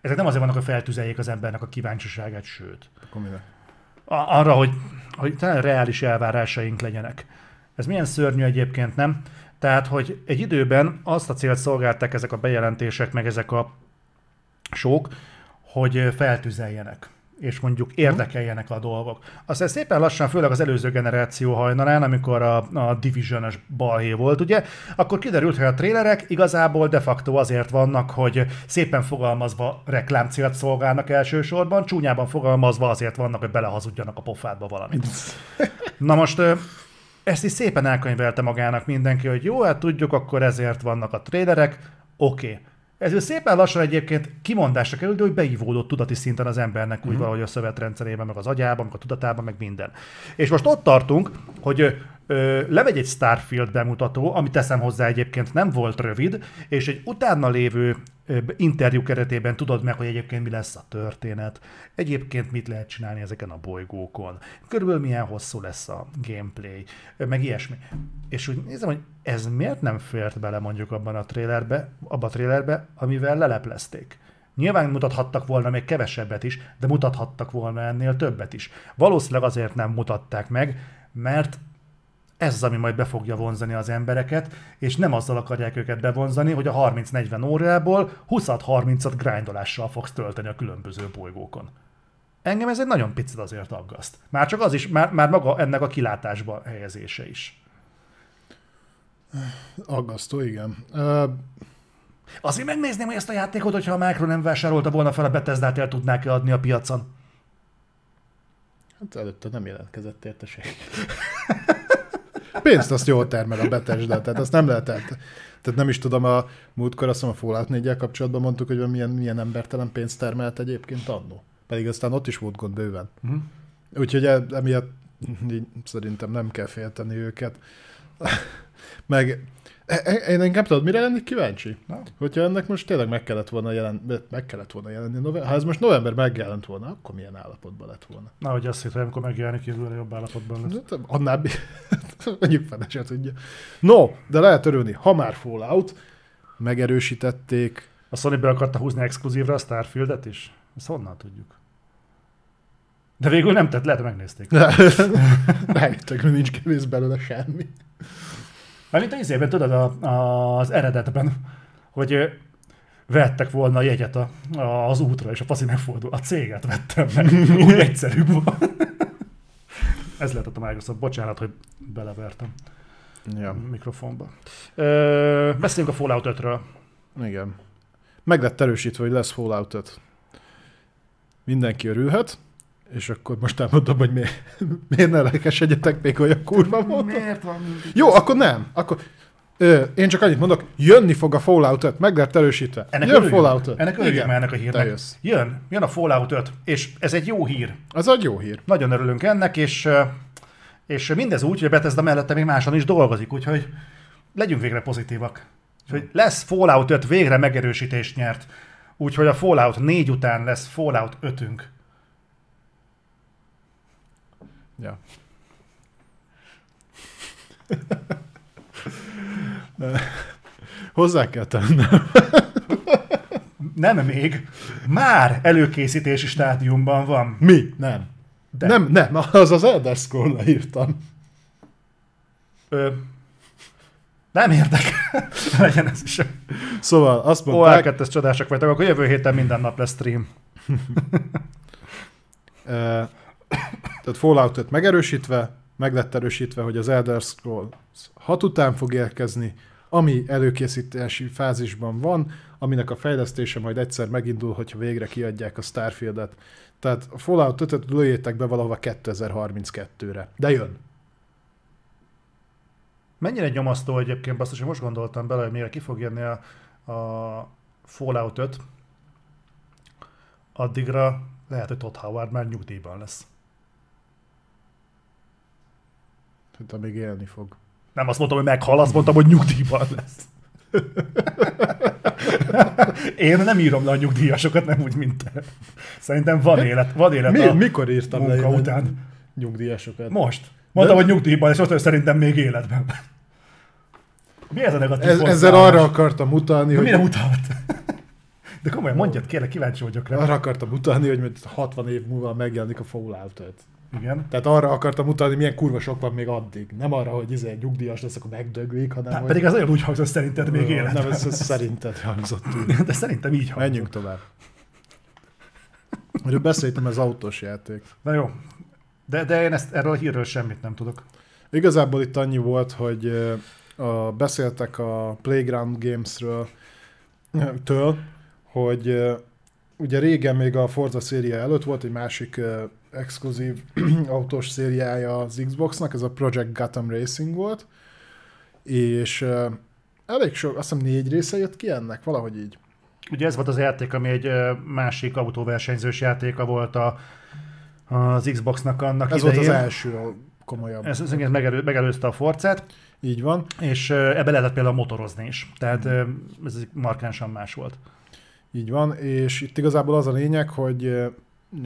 Ezek nem azért vannak, hogy feltüzeljék az embernek a kíváncsiságát, sőt. akkor mire? Arra, hogy, hogy talán reális elvárásaink legyenek. Ez milyen szörnyű egyébként, nem? Tehát, hogy egy időben azt a célt szolgálták ezek a bejelentések, meg ezek a sok, hogy feltüzeljenek. és mondjuk érdekeljenek a dolgok. Aztán szépen lassan, főleg az előző generáció hajnalán, amikor a, a Division-ös balhé volt, ugye, akkor kiderült, hogy a trélerek igazából de facto azért vannak, hogy szépen fogalmazva reklámcélt szolgálnak elsősorban, csúnyában fogalmazva azért vannak, hogy belehazudjanak a pofádba valamit. [laughs] Na most ezt is szépen elkönyvelte magának mindenki, hogy jó, hát tudjuk, akkor ezért vannak a trélerek, oké. Okay. Ez szépen lassan egyébként kimondásra került, de hogy beívódott tudati szinten az embernek úgy Mhm. valahogy a szövetrendszerében, meg az agyában, meg a tudatában, meg minden. És most ott tartunk, hogy ö, lemegy egy Starfield bemutató, amit teszem hozzá egyébként nem volt rövid, és egy utána lévő interjú keretében tudod meg, hogy egyébként mi lesz a történet, egyébként mit lehet csinálni ezeken a bolygókon, körülbelül milyen hosszú lesz a gameplay, ö, meg ilyesmi. És úgy nézem, hogy ez miért nem fért bele mondjuk abban a trailerbe, abba a trailerbe, amivel leleplezték. Nyilván mutathattak volna még kevesebbet is, de mutathattak volna ennél többet is. Valószínűleg azért nem mutatták meg, mert ez az, ami majd be fogja vonzani az embereket, és nem azzal akarják őket bevonzani, hogy a 30-40 órából 20-30-at grindolással fogsz tölteni a különböző bolygókon. Engem ez egy nagyon picit azért aggaszt. Már csak az is, már, már maga ennek a kilátásba helyezése is. Aggasztó, igen. Ö, Azért megnézném, hogy ezt a játékot, hogyha a Micro nem vásárolta volna fel a Bethesda-t, el tudnák-e adni a piacon. hát előtte nem jelentkezett érte senki. [laughs] Pénzt azt jól termel a Bethesda, tehát azt nem lehet el... Tehát nem is tudom, a múltkor azt mondom, a Fallout 4 kapcsolatban mondtuk, hogy milyen, milyen embertelen pénzt termelt egyébként annó. Pedig aztán ott is volt gond bőven. Uh-huh. Úgyhogy e- emiatt szerintem nem kell félteni őket. Meg én inkább tudod, mire lennék kíváncsi? Na. Hogyha ennek most tényleg meg kellett volna jelen, meg kellett volna jelenni, ha ez most november megjelent volna, akkor milyen állapotban lett volna? Na, hogy azt hittem, amikor megjelenik, jövőre jobb állapotban lesz. Hát, Annál mondjuk fene se tudja. No, de lehet örülni, ha már Fallout, megerősítették, A Sony be akarta húzni exkluzívra a Starfieldet is? Ezt honnan tudjuk? De végül nem tett, lehet, megnézték. [laughs] rájöttek, hogy nincs kevés belőle semmi. Mert mint a izében, tudod, a, a, az eredetben, hogy vettek volna a jegyet a, a, az útra, és a faszi megfordul. A céget vettem meg. [laughs] Úgy egyszerűbb van. Ez lehetett a Microsoft. Bocsánat, hogy belevertem Ja. mikrofonba. Ö, beszéljünk a Fallout 5-ről. Igen. Meg lett erősítve, hogy lesz Fallout 5. Mindenki örülhet, és akkor most elmondom, hogy miért, miért ne lelkesedjetek még olyan kurva módon. Miért van? Jó, akkor nem. Akkor, ö, én csak annyit mondok, jönni fog a Fallout 5, meg lett erősítve. Ennek Jön. Fallout 5. Ennek örüljünk Igen. már ennek a hírnek. jössz. Jön, jön a Fallout 5, és ez egy jó hír. Ez egy jó hír. Nagyon örülünk ennek, és, és mindez úgy, hogy a Bethesda mellette még máson is dolgozik, úgyhogy legyünk végre pozitívak. Úgyhogy lesz Fallout 5, végre megerősítést nyert. Úgyhogy a Fallout 4 után lesz Fallout 5-ünk. Ja. [laughs] Hozzá kell tennem. [laughs] Nem még, már előkészítési stádiumban van. Mi? Nem. De. Nem, nem, az az Elder Scroll-ra írtam. Ö, nem érdekel. [laughs] Legyen ez is. Szóval azt Ó, mondták, elkettes csodások vagytok, akkor jövő héten minden nap lesz stream. Eh, tehát Fallout 5 megerősítve, meg lett erősítve, hogy az Elder Scrolls 6 után fog érkezni, ami előkészítési fázisban van, aminek a fejlesztése majd egyszer megindul, hogyha végre kiadják a Starfieldet. Tehát a Fallout 5-öt lőjétek be valahova 2032-re. De jön. Mennyire nyomasztó egyébként, basszus, hogy most gondoltam bele, hogy mire ki fog jönni a, a Fallout 5, addigra lehet, hogy Todd Howard már nyugdíjban lesz. Hát amíg élni fog. Nem azt mondtam, hogy meghal, azt mondtam, hogy nyugdíjban lesz. Én nem írom le a nyugdíjasokat, nem úgy, mint te. Szerintem van élet, van élet Mi, a mikor írtam le után. nyugdíjasokat? Most. Mondtam, De- hogy nyugdíjban, és ott szerintem még életben. Mi ez a negatív Ez, ezzel arra akartam utalni, Mire hogy utalt? De komolyan mondjad, kérlek, kíváncsi vagyok rá. arra akartam utalni, hogy majd 60 év múlva megjelenik a Fallout 5. Igen. Tehát arra akartam utalni, milyen kurva sok van még addig. Nem arra, hogy izé nyugdíjas lesz, akkor megdöglik, hanem Hát hogy... pedig az olyan úgy hangzott szerinted még életben. Nem, ez, ez szerinted hangzott úgy. [laughs] De szerintem így hangzott. Menjünk tovább. Erről beszéltem, ez autós játék. Na jó. De, de én ezt, erről a hírről semmit nem tudok. Igazából itt annyi volt, hogy a, beszéltek a Playground Gamesről, től, hogy ugye régen még a Forza széria előtt volt egy másik exkluzív [clears throat] autós szériája az Xboxnak, ez a Project Gotham Racing volt, és elég sok, azt hiszem négy része jött ki ennek, valahogy így. Ugye ez volt az játék, ami egy másik autóversenyzős játéka volt a, az Xboxnak annak Ez idején. volt az első a komolyabb. Ez, ez megelő, megelőzte a Forzát, Így van. és ebbe lehetett például motorozni is. Tehát ez markánsan más volt. Így van, és itt igazából az a lényeg, hogy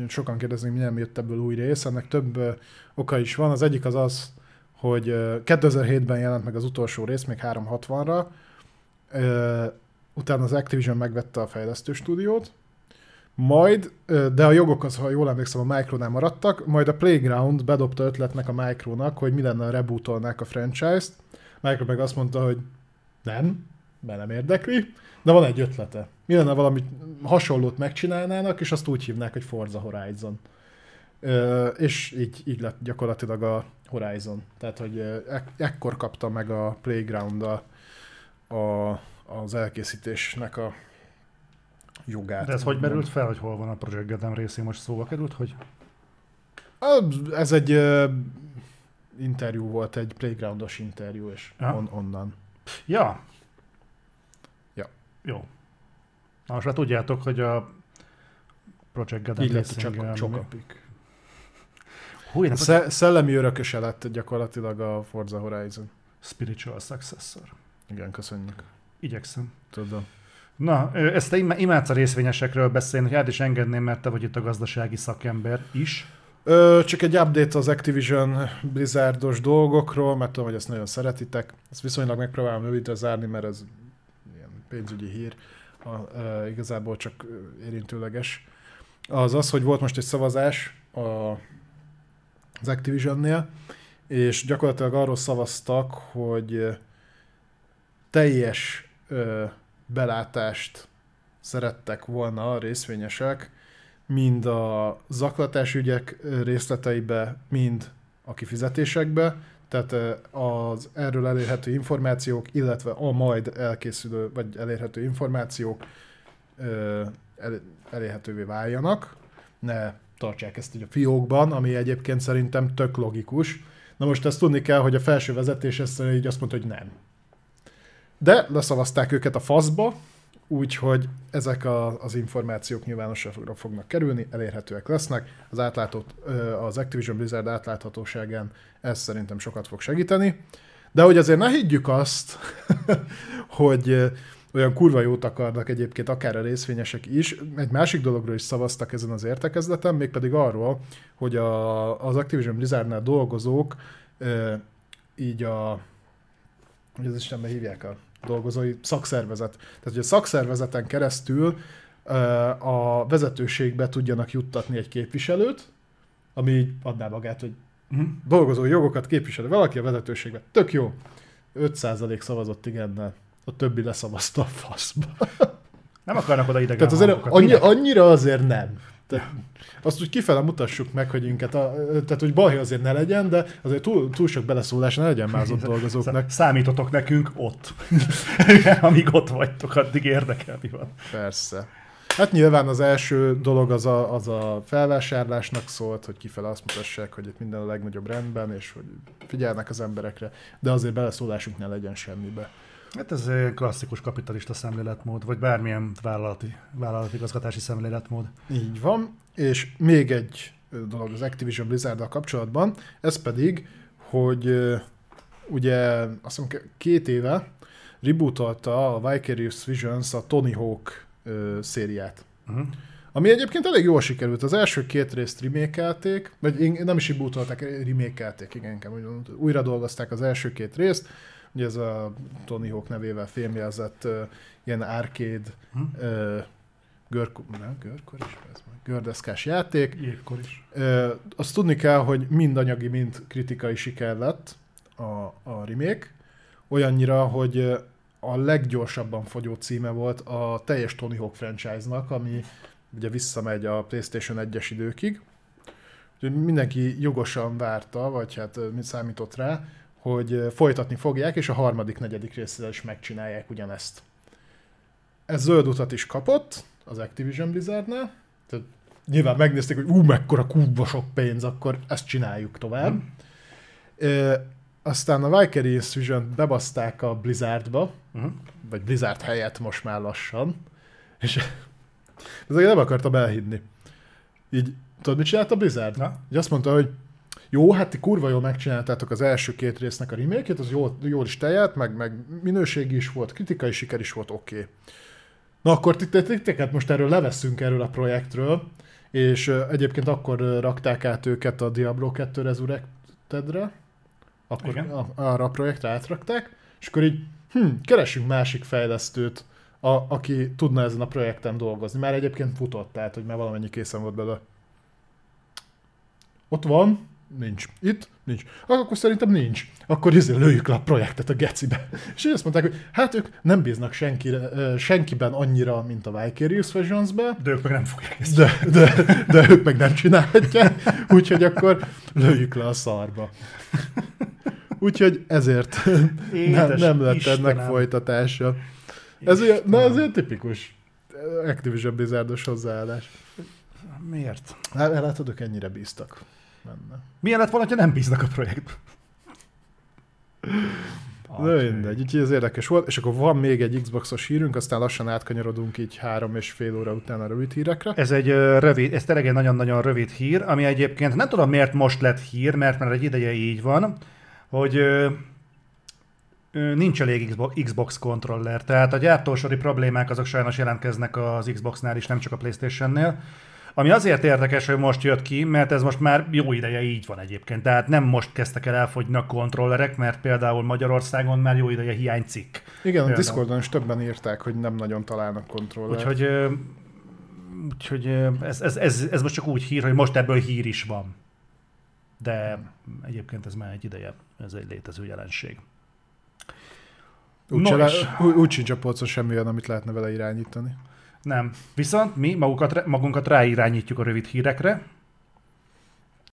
sokan kérdeznek, mi nem jött ebből új rész, ennek több oka is van. Az egyik az az, hogy ö, 2007-ben jelent meg az utolsó rész, még 360-ra, ö, utána az Activision megvette a fejlesztő stúdiót, majd, de a jogok az, ha jól emlékszem, a Micronál maradtak, majd a Playground bedobta ötletnek a Micronak, hogy mi lenne, ha rebootolnák a franchise-t. Micro meg azt mondta, hogy nem, mert nem érdekli, de van egy ötlete. Mi lenne valami hasonlót megcsinálnának, és azt úgy hívnák, hogy Forza Horizon. Ö, és így, így lett gyakorlatilag a Horizon. Tehát, hogy ekkor kapta meg a Playground a, a, az elkészítésnek a jogát. De ez hogy merült fel, hogy hol van a Project Gotham részén most szóba került, hogy Ez egy ö, interjú volt, egy playgroundos interjú, és Ja. on, onnan. Ja. Jó. Na most már tudjátok, hogy a Project Gotham a Racing- csokapik. Hú, a Sze- szellemi örököse lett gyakorlatilag a Forza Horizon. Spiritual Successor. Igen, köszönjük. Igyekszem. Tudom. Na, ezt te im- imádsz a részvényesekről beszélni, hogy át is engedném, mert te vagy itt a gazdasági szakember is. Ö, csak egy update az Activision Blizzardos dolgokról, mert tudom, hogy ezt nagyon szeretitek. Ezt viszonylag megpróbálom rövidre zárni, mert ez pénzügyi hír, a, ö, igazából csak érintőleges. Az az, hogy volt most egy szavazás a, az Activisionnél, és gyakorlatilag arról szavaztak, hogy teljes ö, belátást szerettek volna a részvényesek, mind a zaklatás ügyek részleteibe, mind a kifizetésekbe, tehát az erről elérhető információk, illetve a majd elkészülő, vagy elérhető információk elérhetővé váljanak, ne tartsák ezt így a fiókban, ami egyébként szerintem tök logikus. Na most ezt tudni kell, hogy a felső vezetés ezt így azt mondta, hogy nem. De leszavazták őket a faszba, úgyhogy ezek a, az információk nyilvánosságra fognak kerülni, elérhetőek lesznek. Az, átlátott, az Activision Blizzard átláthatóságán ez szerintem sokat fog segíteni. De hogy azért ne higgyük azt, [laughs] hogy olyan kurva jót akarnak egyébként akár a részvényesek is. Egy másik dologról is szavaztak ezen az értekezleten, mégpedig arról, hogy a, az Activision Blizzardnál dolgozók így a hogy ez is nem hívják a dolgozói szakszervezet. Tehát, hogy a szakszervezeten keresztül a vezetőségbe tudjanak juttatni egy képviselőt, ami így adná magát, hogy Mhm. dolgozói jogokat képvisel valaki a vezetőségbe. Tök jó. 5% szavazott igennel. A többi leszavazta a faszba. Nem akarnak oda idegen Tehát azért hangokat. annyi, Minek? annyira azért nem. Tehát azt úgy kifele mutassuk meg, hogy minket, a, tehát hogy balhé azért ne legyen, de azért túl, túl sok beleszólás ne legyen már az ott dolgozóknak. Számítotok nekünk ott. [laughs] Amíg ott vagytok, addig érdekel, mi van. Persze. Hát nyilván az első dolog az a, az a felvásárlásnak szólt, hogy kifele azt mutassák, hogy itt minden a legnagyobb rendben, és hogy figyelnek az emberekre, de azért beleszólásunk ne legyen semmibe. Hát ez egy klasszikus kapitalista szemléletmód, vagy bármilyen vállalati, vállalati igazgatási szemléletmód. Így van, és még egy ö, dolog az Activision blizzard kapcsolatban, ez pedig, hogy ö, ugye azt hiszem két éve rebootolta a Vicarious Visions a Tony Hawk szériát. Uh-huh. Ami egyébként elég jól sikerült. Az első két részt remékelték, vagy nem is rebootolták, remékelték, igen, inkább újra dolgozták az első két részt. Ugye ez a Tony Hawk nevével filmjelzett ö, ilyen arcade Hm? görko, nem, görkor is, ez majd, gördeszkás játék. Jégkor is. Ö, azt tudni kell, hogy mind anyagi, mind kritikai siker lett a, a remake. Olyannyira, hogy a leggyorsabban fogyó címe volt a teljes Tony Hawk franchise-nak, ami ugye visszamegy a PlayStation 1-es időkig, Úgyhogy mindenki jogosan várta, vagy hát mit számított rá, hogy folytatni fogják, és a harmadik, negyedik részre is megcsinálják ugyanezt. Ez zöld utat is kapott az Activision Blizzardnál, tehát nyilván megnézték, hogy ú, mekkora kurva sok pénz, akkor ezt csináljuk tovább. Mm. E, aztán a Vicarious Vision bebaszták a Blizzardba, mm. vagy Blizzard helyett most már lassan, és [laughs] ezeket nem akartam elhinni. Így, tudod, mit csinált a Blizzard? Na? Így azt mondta, hogy jó, hát ti kurva jól megcsináltátok az első két résznek a remake az jól, jól is teljelt, meg, meg minőségi is volt, kritikai siker is volt, oké. Okay. Na akkor titeket most erről leveszünk erről a projektről, és egyébként akkor rakták át őket a Diablo 2 Resurrected-re, akkor Igen. A, arra a projektre átrakták, és akkor így, hm, keresünk másik fejlesztőt, a, aki tudna ezen a projekten dolgozni. Már egyébként futott, tehát hogy már valamennyi készen volt belőle. Ott van, Nincs. Itt? Nincs. Akkor szerintem nincs. Akkor izé lőjük le a projektet a gecibe. [laughs] És így azt mondták, hogy hát ők nem bíznak senki, senkiben annyira, mint a Vicarious visions De ők meg nem fogják ezt de, de, de, ők meg nem csinálhatják. Úgyhogy akkor lőjük le a szarba. Úgyhogy ezért nem, nem lett Istenem. ennek folytatása. Ez olyan, na, ez olyan tipikus Activision Blizzardos hozzáállás. Miért? Hát, látod, ők ennyire bíztak benne. Milyen lett volna, ha nem bíznak a projektben? De mindegy, úgyhogy ez érdekes volt, és akkor van még egy Xboxos hírünk, aztán lassan átkanyarodunk így három és fél óra után a rövid hírekre. Ez egy rövid, ez tényleg egy nagyon-nagyon rövid hír, ami egyébként nem tudom miért most lett hír, mert már egy ideje így van, hogy nincs elég Xbox, Xbox kontroller, tehát a gyártósori problémák azok sajnos jelentkeznek az Xboxnál is, nem csak a Playstation-nél. Ami azért érdekes, hogy most jött ki, mert ez most már jó ideje így van egyébként. Tehát nem most kezdtek el elfogyni a kontrollerek, mert például Magyarországon már jó ideje hiánycikk. Igen, például. a Discordon is többen írták, hogy nem nagyon találnak kontrollert. Úgyhogy, úgyhogy ez, ez, ez, ez most csak úgy hír, hogy most ebből hír is van. De egyébként ez már egy ideje, ez egy létező jelenség. Úgy, no úgy, úgy sincs a polcon semmi olyan, amit lehetne vele irányítani. Nem. Viszont mi magukat, magunkat ráirányítjuk a rövid hírekre,